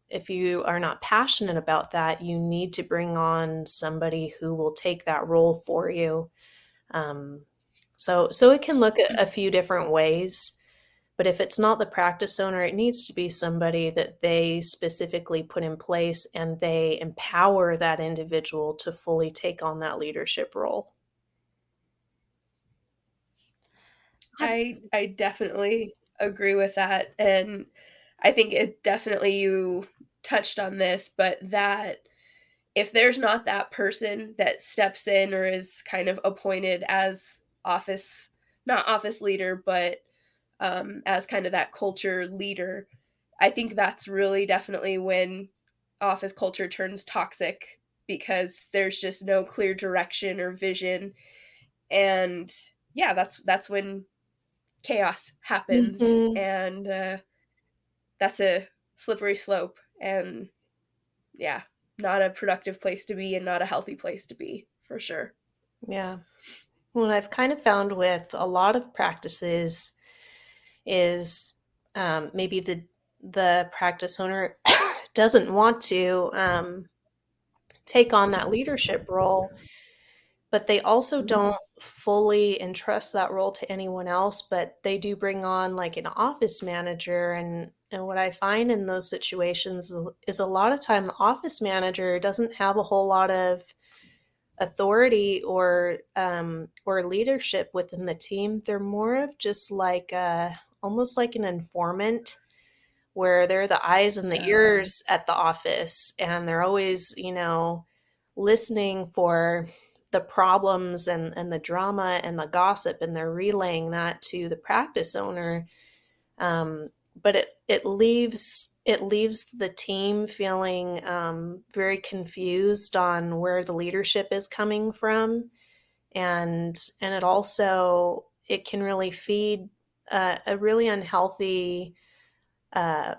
if you are not passionate about that you need to bring on somebody who will take that role for you. Um, so so it can look a, a few different ways but if it's not the practice owner it needs to be somebody that they specifically put in place and they empower that individual to fully take on that leadership role i i definitely agree with that. And I think it definitely you touched on this, but that if there's not that person that steps in or is kind of appointed as office, not office leader, but um, as kind of that culture leader, I think that's really definitely when office culture turns toxic because there's just no clear direction or vision. And yeah that's that's when chaos happens mm-hmm. and uh, that's a slippery slope and yeah not a productive place to be and not a healthy place to be for sure. Yeah what i've kind of found with a lot of practices is um, maybe the the practice owner *coughs* doesn't want to um, take on that leadership role but they also mm-hmm. don't fully entrust that role to anyone else but they do bring on like an office manager and and what i find in those situations is a lot of time the office manager doesn't have a whole lot of authority or um, or leadership within the team. They're more of just like a, almost like an informant where they're the eyes and the ears at the office and they're always you know listening for the problems and, and the drama and the gossip and they're relaying that to the practice owner. Um, but it it leaves it leaves the team feeling um, very confused on where the leadership is coming from. And and it also it can really feed uh, a really unhealthy uh,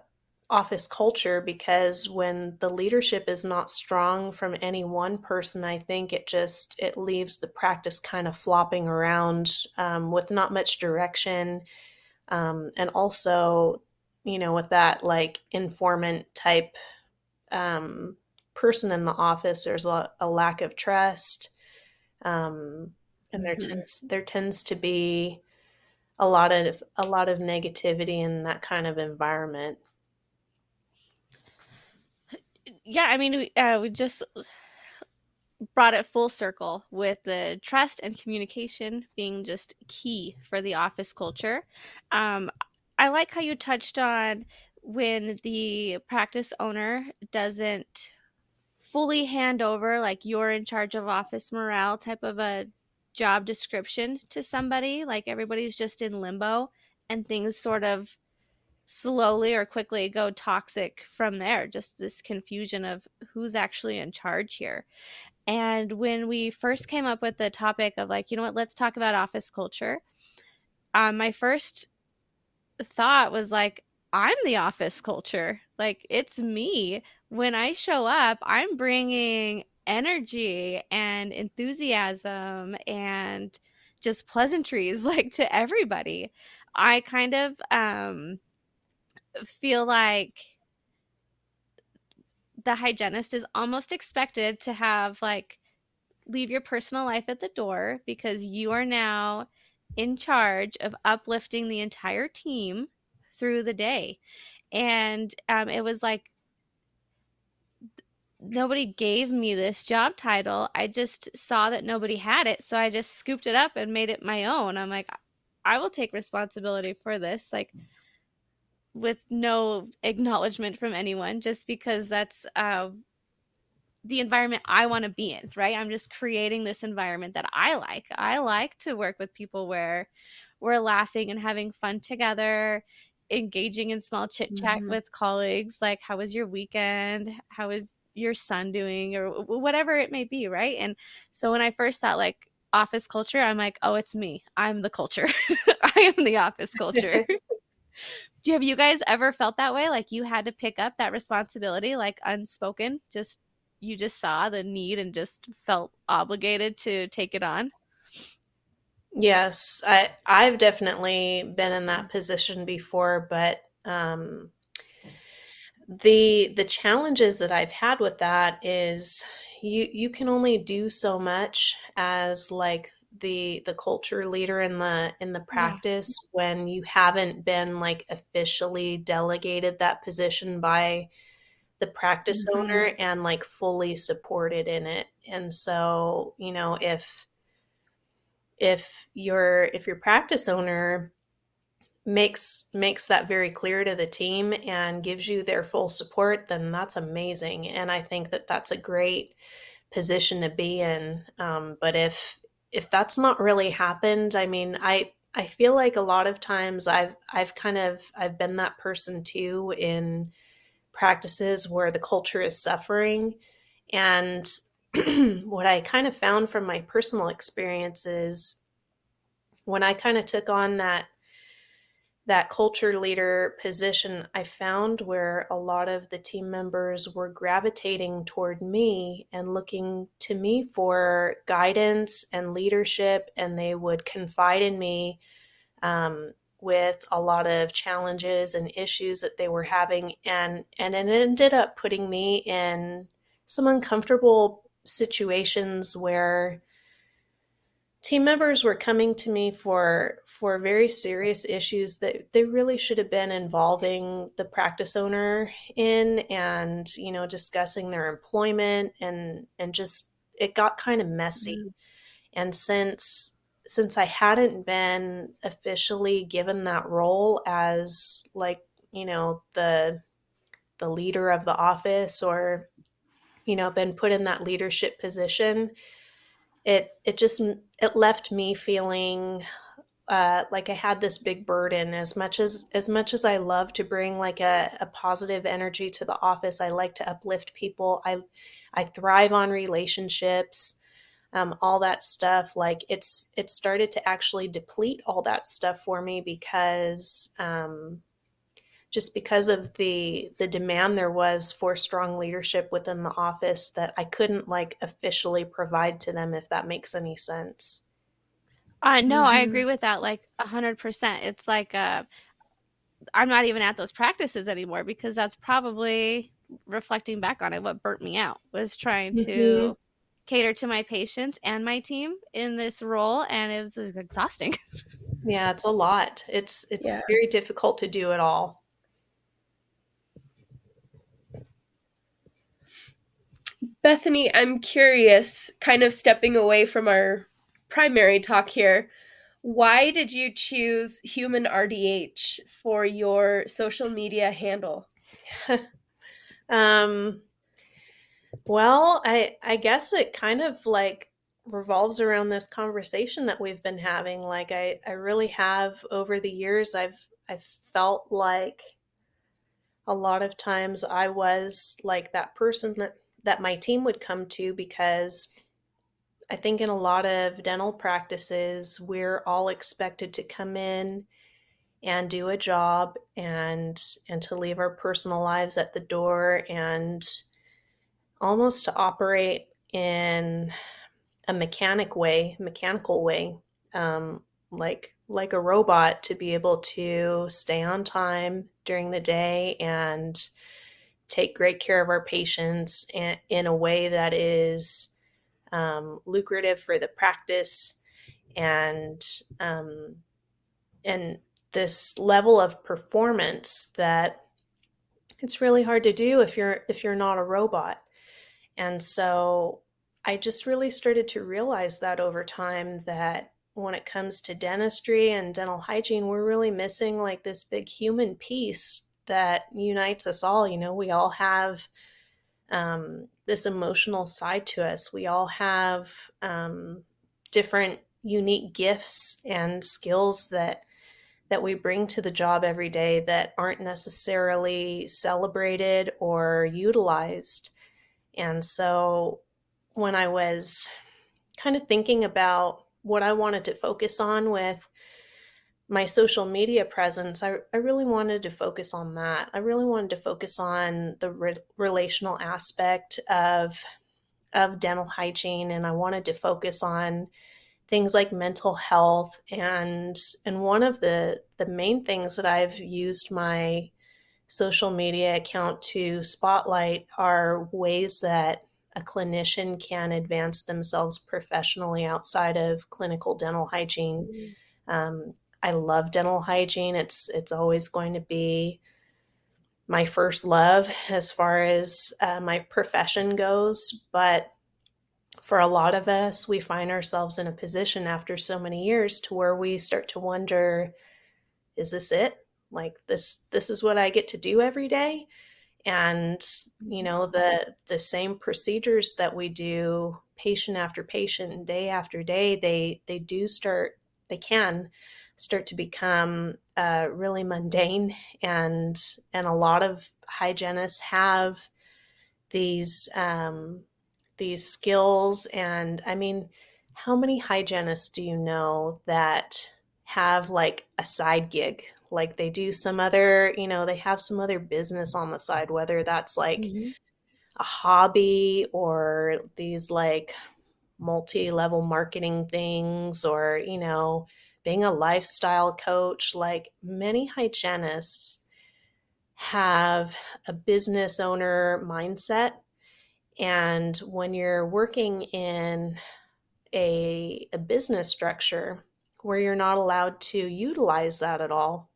office culture because when the leadership is not strong from any one person i think it just it leaves the practice kind of flopping around um, with not much direction. Um, and also you know with that like informant type um, person in the office there's a, a lack of trust um, and there mm-hmm. tends there tends to be a lot of a lot of negativity in that kind of environment yeah, I mean, we, uh, we just brought it full circle with the trust and communication being just key for the office culture. Um, I like how you touched on when the practice owner doesn't fully hand over, like you're in charge of office morale type of a job description to somebody, like everybody's just in limbo and things sort of slowly or quickly go toxic from there just this confusion of who's actually in charge here. And when we first came up with the topic of like you know what? Let's talk about office culture um, my first thought was like i'm the office culture. Like it's me. When i show up i'm bringing energy and enthusiasm and just pleasantries *laughs* like to everybody. I kind of um feel like the hygienist is almost expected to have like leave your personal life at the door because you are now in charge of uplifting the entire team through the day. And um, it was like nobody gave me this job title. I just saw that nobody had it. So I just scooped it up and made it my own. I'm like, I will take responsibility for this. Like, with no acknowledgement from anyone just because that's uh, the environment I want to be in, right? I'm just creating this environment that I like. I like to work with people where we're laughing and having fun together, engaging in small chit chat mm-hmm. with colleagues, like, how was your weekend? How is your son doing? Or whatever it may be, right? And so when I first thought, like, office culture, I'm like, oh, it's me. I'm the culture. *laughs* I am the office culture. *laughs* Do have you guys ever felt that way? Like you had to pick up that responsibility, like unspoken, just you just saw the need and just felt obligated to take it on? Yes, I I've definitely been in that position before, but um the the challenges that I've had with that is you you can only do so much as like the the culture leader in the in the practice yeah. when you haven't been like officially delegated that position by the practice mm-hmm. owner and like fully supported in it. And so you know if if your if your practice owner makes makes that very clear to the team and gives you their full support then that's amazing. And i think that that's a great position to be in. Um, but if if that's not really happened, I mean, I I feel like a lot of times I've I've kind of I've been that person too in practices where the culture is suffering. And *clears throat* what I kind of found from my personal experiences when I kind of took on that that culture leader position, I found where a lot of the team members were gravitating toward me and looking to me for guidance and leadership, and they would confide in me um, with a lot of challenges and issues that they were having, and and it ended up putting me in some uncomfortable situations where team members were coming to me for for very serious issues that they really should have been involving the practice owner in and you know discussing their employment and and just it got kind of messy mm-hmm. and since since I hadn't been officially given that role as like you know the the leader of the office or you know been put in that leadership position it it just it left me feeling uh, like I had this big burden. As much as as much as I love to bring like a, a positive energy to the office, I like to uplift people. I I thrive on relationships. Um, all that stuff like it's it started to actually deplete all that stuff for me because um, just because of the the demand there was for strong leadership within the office that I couldn't like officially provide to them if that makes any sense. Uh, no, mm-hmm. I agree with that like a hundred percent. It's like uh, I'm not even at those practices anymore because that's probably reflecting back on it. What burnt me out was trying to mm-hmm. Cater to my patients and my team in this role, and it was, it was exhausting. *laughs* Yeah, it's a lot. It's it's yeah. very difficult to do it all. Bethany, I'm curious, kind of stepping away from our primary talk here. Why did you choose human RDH for your social media handle? *laughs* um well, I I guess it kind of like revolves around this conversation that we've been having. Like I I really have over the years I've I've felt like a lot of times I was like that person that that my team would come to because I think in a lot of dental practices, we're all expected to come in and do a job and and to leave our personal lives at the door and almost to operate in a mechanic way, mechanical way, um, like like a robot to be able to stay on time during the day and take great care of our patients in, a way that is um, lucrative for the practice and um, and this level of performance that it's really hard to do if you're if you're not a robot and so i just really started to realize that over time that when it comes to dentistry and dental hygiene we're really missing like this big human piece that unites us all. You know, we all have um, this emotional side to us. We all have um, different unique gifts and skills that that we bring to the job every day that aren't necessarily celebrated or utilized. And so when I was kind of thinking about what I wanted to focus on with my social media presence, I, I really wanted to focus on that. I really wanted to focus on the re- relational aspect of of dental hygiene, and I wanted to focus on things like mental health and and one of the the main things that I've used my social media account to spotlight are ways that a clinician can advance themselves professionally outside of clinical dental hygiene. Mm-hmm. Um, I love dental hygiene. It's it's always going to be my first love as far as uh, my profession goes. But for a lot of us, we find ourselves in a position after so many years to where we start to wonder, is this it? Like this this is what I get to do every day? And you know the the same procedures that we do patient after patient, day after day, they they do start they can start to become uh, really mundane. And and a lot of hygienists have these um, these skills. And i mean how many hygienists do you know that have like a side gig like they do some other you know they have some other business on the side whether that's like mm-hmm. a hobby or these like multi-level marketing things or you know being a lifestyle coach, like many hygienists have a business owner mindset. And when you're working in a, a business structure where you're not allowed to utilize that at all,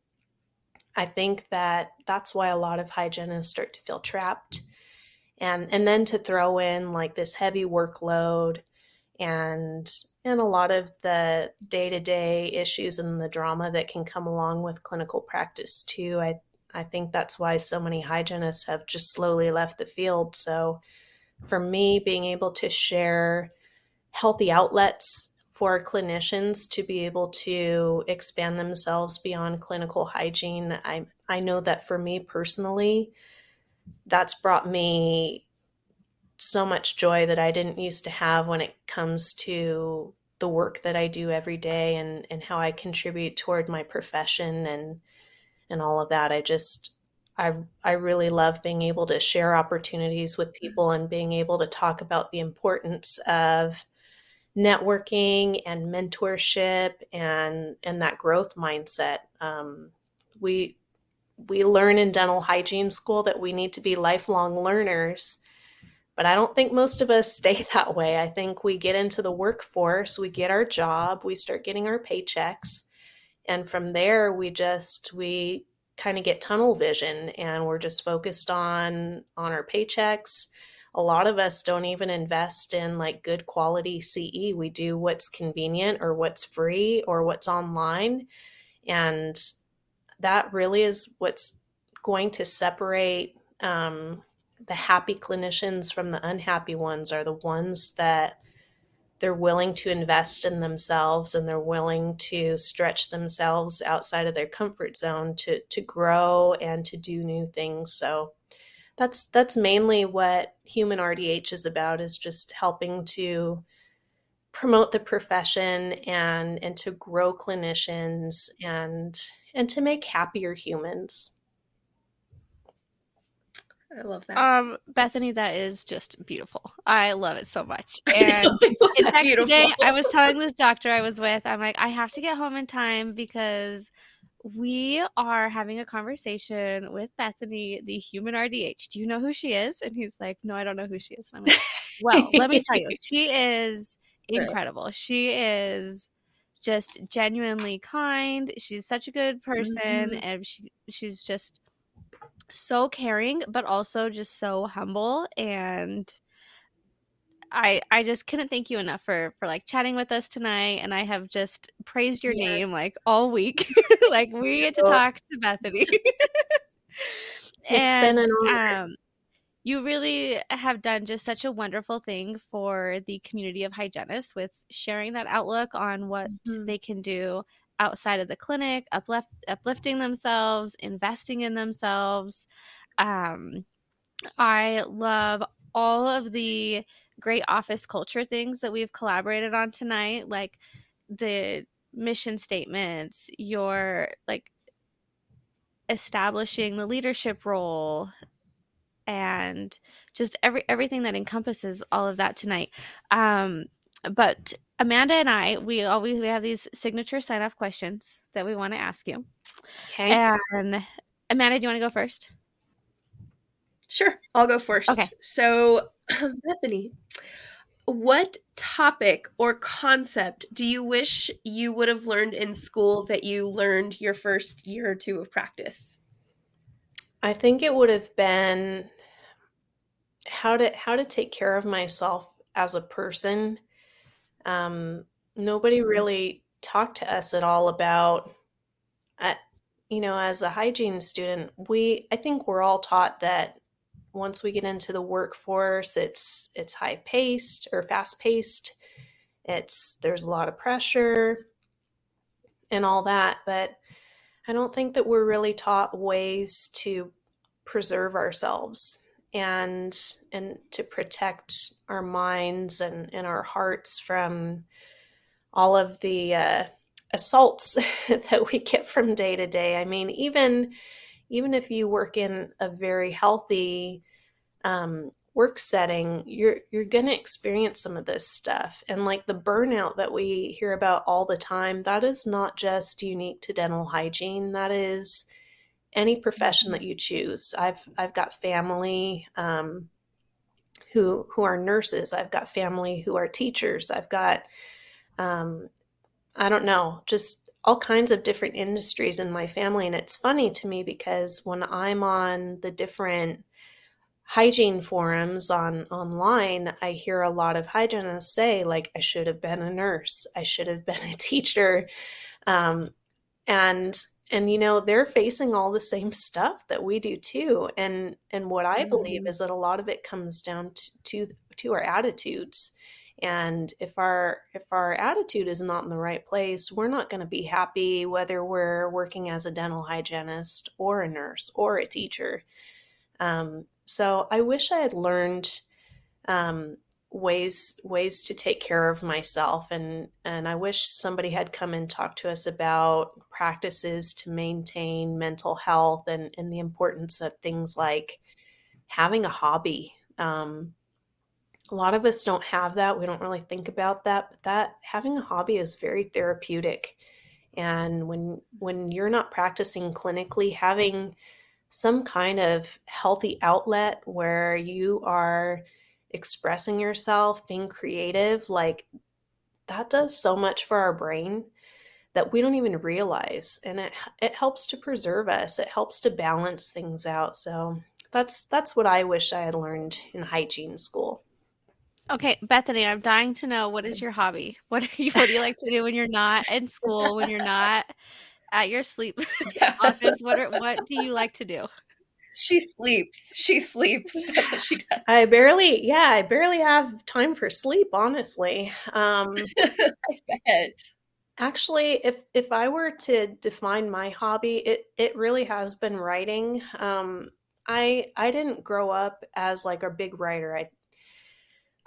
I think that that's why a lot of hygienists start to feel trapped. And, and then to throw in like this heavy workload and and a lot of the day-to-day issues and the drama that can come along with clinical practice too i i think that's why so many hygienists have just slowly left the field so for me being able to share healthy outlets for clinicians to be able to expand themselves beyond clinical hygiene i i know that for me personally that's brought me so much joy that I didn't used to have when it comes to the work that I do every day and, and how I contribute toward my profession and and all of that. I just I I really love being able to share opportunities with people and being able to talk about the importance of networking and mentorship and and that growth mindset. Um, we we learn in dental hygiene school that we need to be lifelong learners but I don't think most of us *laughs* stay that way. I think we get into the workforce, we get our job, we start getting our paychecks, and from there we just we kind of get tunnel vision and we're just focused on on our paychecks. A lot of us don't even invest in like good quality CE. We do what's convenient or what's free or what's online. And that really is what's going to separate um, the happy clinicians from the unhappy ones are the ones that they're willing to invest in themselves and they're willing to stretch themselves outside of their comfort zone to to grow and to do new things so that's that's mainly what human rdh is about is just helping to promote the profession and and to grow clinicians and and to make happier humans I love that. Um, Bethany, that is just beautiful. I love it so much. *laughs* And in fact, beautiful. today I was telling this doctor I was with, I'm like, I have to get home in time because we are having a conversation with Bethany, the human RDH. Do you know who she is? And he's like, No, I don't know who she is. And I'm like, Well, let me tell you, *laughs* she is incredible. She is just genuinely kind. She's such a good person, mm-hmm. and she she's just so caring, but also just so humble and I I just couldn't thank you enough for for like chatting with us tonight and I have just praised your yeah. name like all week. *laughs* like we get to talk to Bethany. *laughs* it's and, been an honor. Um, you really have done just such a wonderful thing for the community of hygienists with sharing that outlook on what mm-hmm. they can do outside of the clinic, uplift, uplifting themselves, investing in themselves. Um, I love all of the great office culture things that we've collaborated on tonight, like the mission statements, your like establishing the leadership role and just every everything that encompasses all of that tonight. Um, but Amanda and I, we always we have these signature sign off questions that we want to ask you. Okay. And Amanda, do you want to go first? Sure, I'll go first. Okay. So, *clears throat* Bethany, what topic or concept do you wish you would have learned in school that you learned your first year or two of practice? I think it would have been how to how to take care of myself as a person um, nobody mm-hmm. really talked to us at all about, uh, you know, as a hygiene student, we I think we're all taught that once we get into the workforce, it's it's high paced or fast paced. It's there's a lot of pressure and all that, but I don't think that we're really taught ways to preserve ourselves and and to protect our minds and, and our hearts from all of the uh, assaults *laughs* that we get from day to day. I mean, even even if you work in a very healthy um, work setting, you're you're going to experience some of this stuff. And like the burnout that we hear about all the time, that is not just unique to dental hygiene. That is any profession that you choose. I've I've got family um, who who are nurses. I've got family who are teachers. I've got um, I don't know, just all kinds of different industries in my family. And it's funny to me because when I'm on the different hygiene forums on online, I hear a lot of hygienists say, like, I should have been a nurse, I should have been a *laughs* teacher. Um, and and you know they're facing all the same stuff that we do too and and what i believe mm-hmm. is that a lot of it comes down to, to to our attitudes and if our if our attitude is not in the right place we're not going to be happy whether we're working as a dental hygienist or a nurse or a teacher. Um, so i wish i had learned um, ways ways to take care of myself. And and I wish somebody had come and talked to us about practices to maintain mental health and and the importance of things like having a hobby. Um, a lot of us don't have that we don't really think about that but that having a hobby is very therapeutic and when when you're not practicing clinically having some kind of healthy outlet where you are expressing yourself, being creative, like that does so much for our brain that we don't even realize and it it helps to preserve us. It helps to balance things out. So that's that's what I wish I had learned in hygiene school. Okay, Bethany, I'm dying to know what is your hobby? What do you what do you like to do when you're not in school, when you're not at your sleep *laughs* *laughs* yeah. office? What are, what do you like to do? She sleeps. She sleeps. *laughs* That's what she does. I barely, yeah, I barely have time for sleep, honestly. Um, I bet. Actually, if if I were to define my hobby, it it really has been writing. Um, I I didn't grow up as like a big writer. I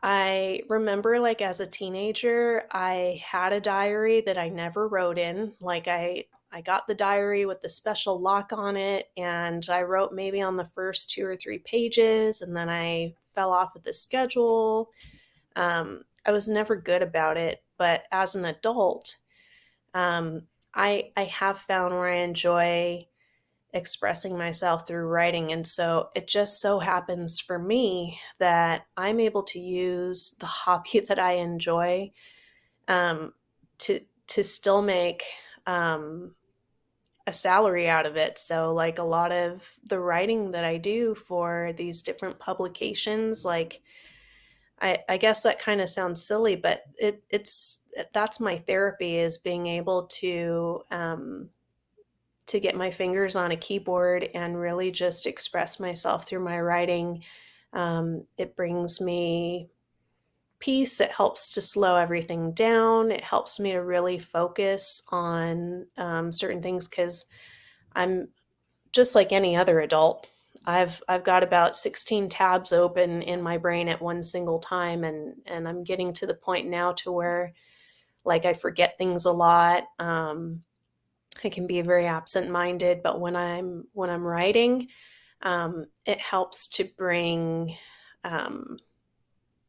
I remember like as a teenager, I had a diary that I never wrote in. Like I I got the diary with the special lock on it, and I wrote maybe on the first two or three pages, and then I fell off with the schedule. Um, I was never good about it, but as an adult, um, I I have found where I enjoy expressing myself through writing, and so it just so happens for me that I'm able to use the hobby *laughs* that I enjoy um, to to still make um, a salary out of it. So, like a lot of the writing that I do for these different publications, like I, I guess that kind of sounds silly, but it, it's that's my therapy is being able to um, to get my fingers on a keyboard and really just express myself through my writing. Um, it brings me peace. It helps to slow everything down. It helps me to really focus on um, certain things because I'm just like any other adult. I've I've got about 16 tabs open in my brain at one single time, and and I'm getting to the point now to where like I forget things a lot. Um, I can be very absent-minded, but when I'm when I'm writing, um, it helps to bring um,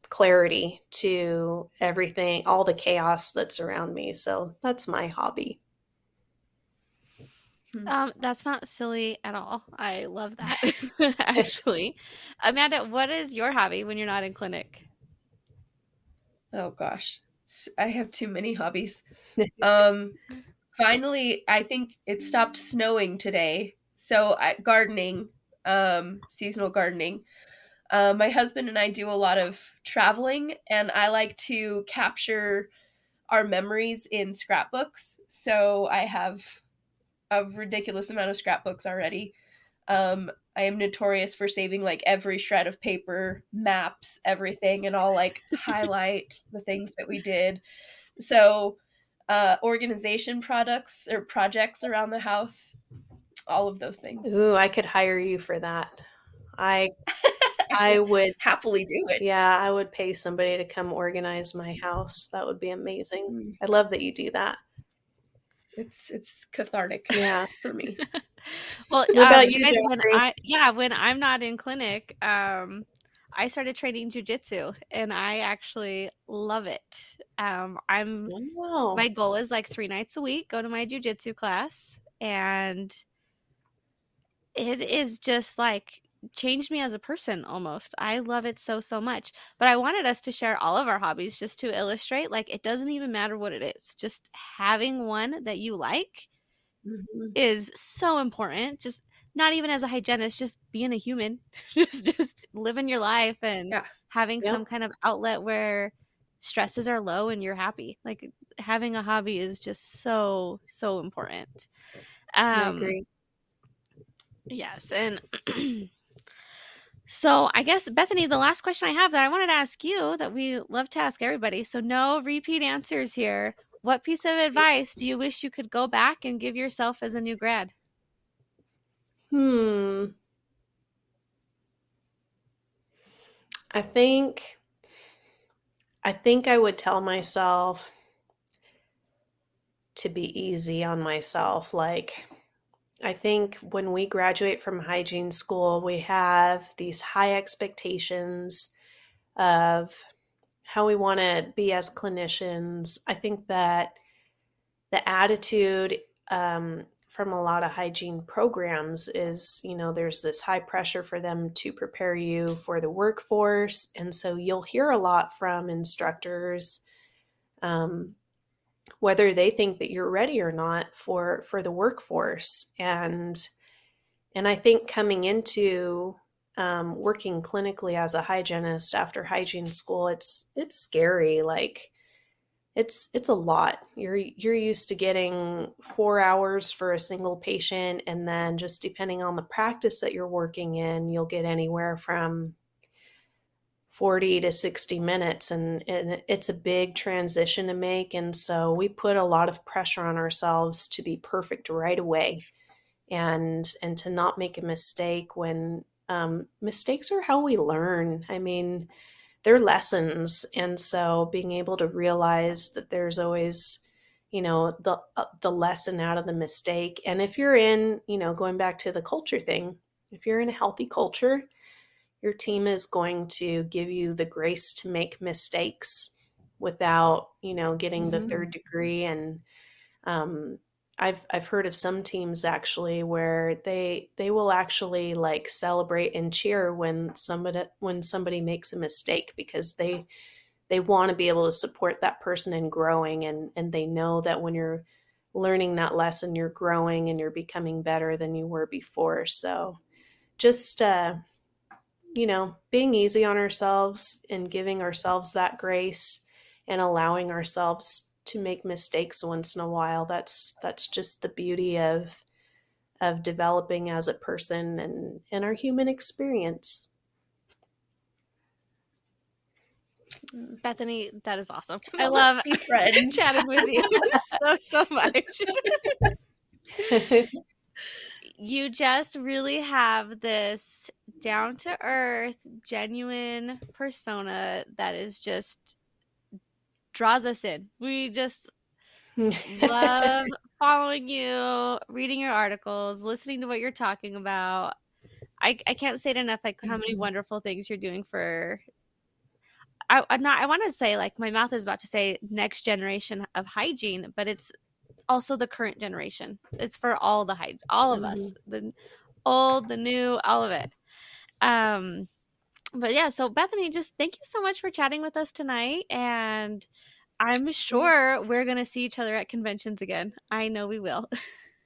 clarity to everything, all the chaos that's around me. So that's my hobby. Hmm. Um, that's not silly at all. I love that. *laughs* *laughs* Actually, Amanda, what is your hobby when you're not in clinic? Oh gosh, I have too many hobbies. *laughs* um, finally, I think it stopped snowing today, so gardening, um, seasonal gardening. Uh, my husband and I do a lot of traveling, and I like to capture our memories in scrapbooks. So I have a ridiculous amount of scrapbooks already. Um, I am notorious for saving like every shred of paper, maps, everything, and I'll like *laughs* highlight the things that we did. So, uh, organization products or projects around the house, all of those things. Ooh, I could hire you for that. I *laughs* I would happily do it. Yeah, I would pay somebody to come organize my house. That would be amazing. Mm. I love that you do that. It's it's cathartic. *laughs* Yeah, for me. *laughs* well, what about um, you, guys, when I, yeah, when I'm not in clinic, um, I started training jujitsu, and I actually love it. Um, I'm wow. my goal is like three nights a week go to my jujitsu class, and it is just like changed me as a person almost. I love it so so much. But I wanted us to share all of our hobbies just to illustrate like it doesn't even matter what it is. Just having one that you like mm-hmm. is so important. Just not even as a hygienist, just being a human. *laughs* just just living your life and yeah. having some kind of outlet where stresses are low and you're happy. Like having a hobby is just so so important. Um Yes, and *clears throat* So I guess Bethany, the last question I have that I wanted to ask you that we love to ask everybody. So no repeat answers here. What piece of advice do you wish you could go back and give yourself as a new grad? Hmm. I think I think I would tell myself to be easy on myself. Like, I think when we graduate from hygiene school, we have these high expectations of how we want to be as clinicians. I think that the attitude um, from a lot of hygiene programs is, you know, there's this high pressure for them to prepare you for the workforce. And so you'll hear a lot from instructors. Um, whether they think that you're ready or not for for the workforce and and i think coming into um, working clinically as a hygienist after hygiene school it's it's scary like it's it's a lot. You're you're used to getting four hours for a single patient and then just depending on the practice that you're working in you'll get anywhere from 40 to 60 minutes and, and, it's a big transition to make and so we put a lot of pressure on ourselves to be perfect right away and and to not make a mistake when um, mistakes are how we learn. I mean they're lessons and so being able to realize that there's always you know the uh, the lesson out of the mistake and if you're in you know going back to the culture thing if you're in a healthy culture your team is going to give you the grace to make mistakes without you know getting mm-hmm. the third degree and um, I've I've heard of some teams actually where they they will actually like celebrate and cheer when somebody when somebody makes a mistake because they they want to be able to support that person in growing and and they know that when you're learning that lesson you're growing and you're becoming better than you were before. So just uh you know, being easy on ourselves and giving ourselves that grace and allowing ourselves to make mistakes once in a while. That's that's just the beauty of of developing as a person and and our human experience. Bethany, that is awesome. I love *laughs* chatting with you *laughs* so so much. *laughs* you just really have this down to earth, genuine persona that is just draws us in. We just *laughs* love following you, reading your articles, listening to what you're talking about. I, I can't say it enough like how many mm-hmm. wonderful things you're doing for I, I'm not I want to say like my mouth is about to say next generation of hygiene, but it's also the current generation. It's for all the heights, all of mm-hmm. us, the old, the new, all of it. Um, but yeah, so Bethany, just thank you so much for chatting with us tonight, and I'm sure we're gonna see each other at conventions again. I know we will.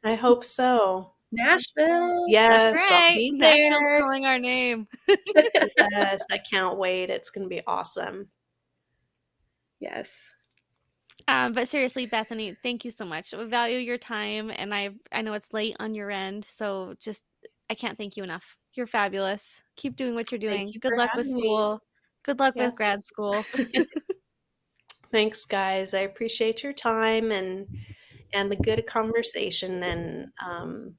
I hope so. *laughs* Nashville. Yes, right. Nashville's calling our name. *laughs* yes, I can't wait. It's gonna be awesome. Yes. Um, but seriously, Bethany, thank you so much. We value your time, and I I know it's late on your end, so just I can't thank you enough. You're fabulous. Keep doing what you're doing. You Good luck with school. Me. Good luck yeah. with grad school. *laughs* Thanks, guys. I appreciate your time and and the good conversation, and um,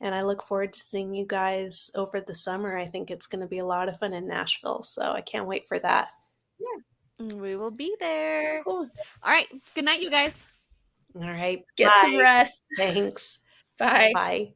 and I look forward to seeing you guys over the summer. I think it's going to be a lot of fun in Nashville, so I can't wait for that. Yeah. We will be there. Cool. All right. Good night, you guys. All right. Get Bye. some rest. Thanks. *laughs* Bye. Bye.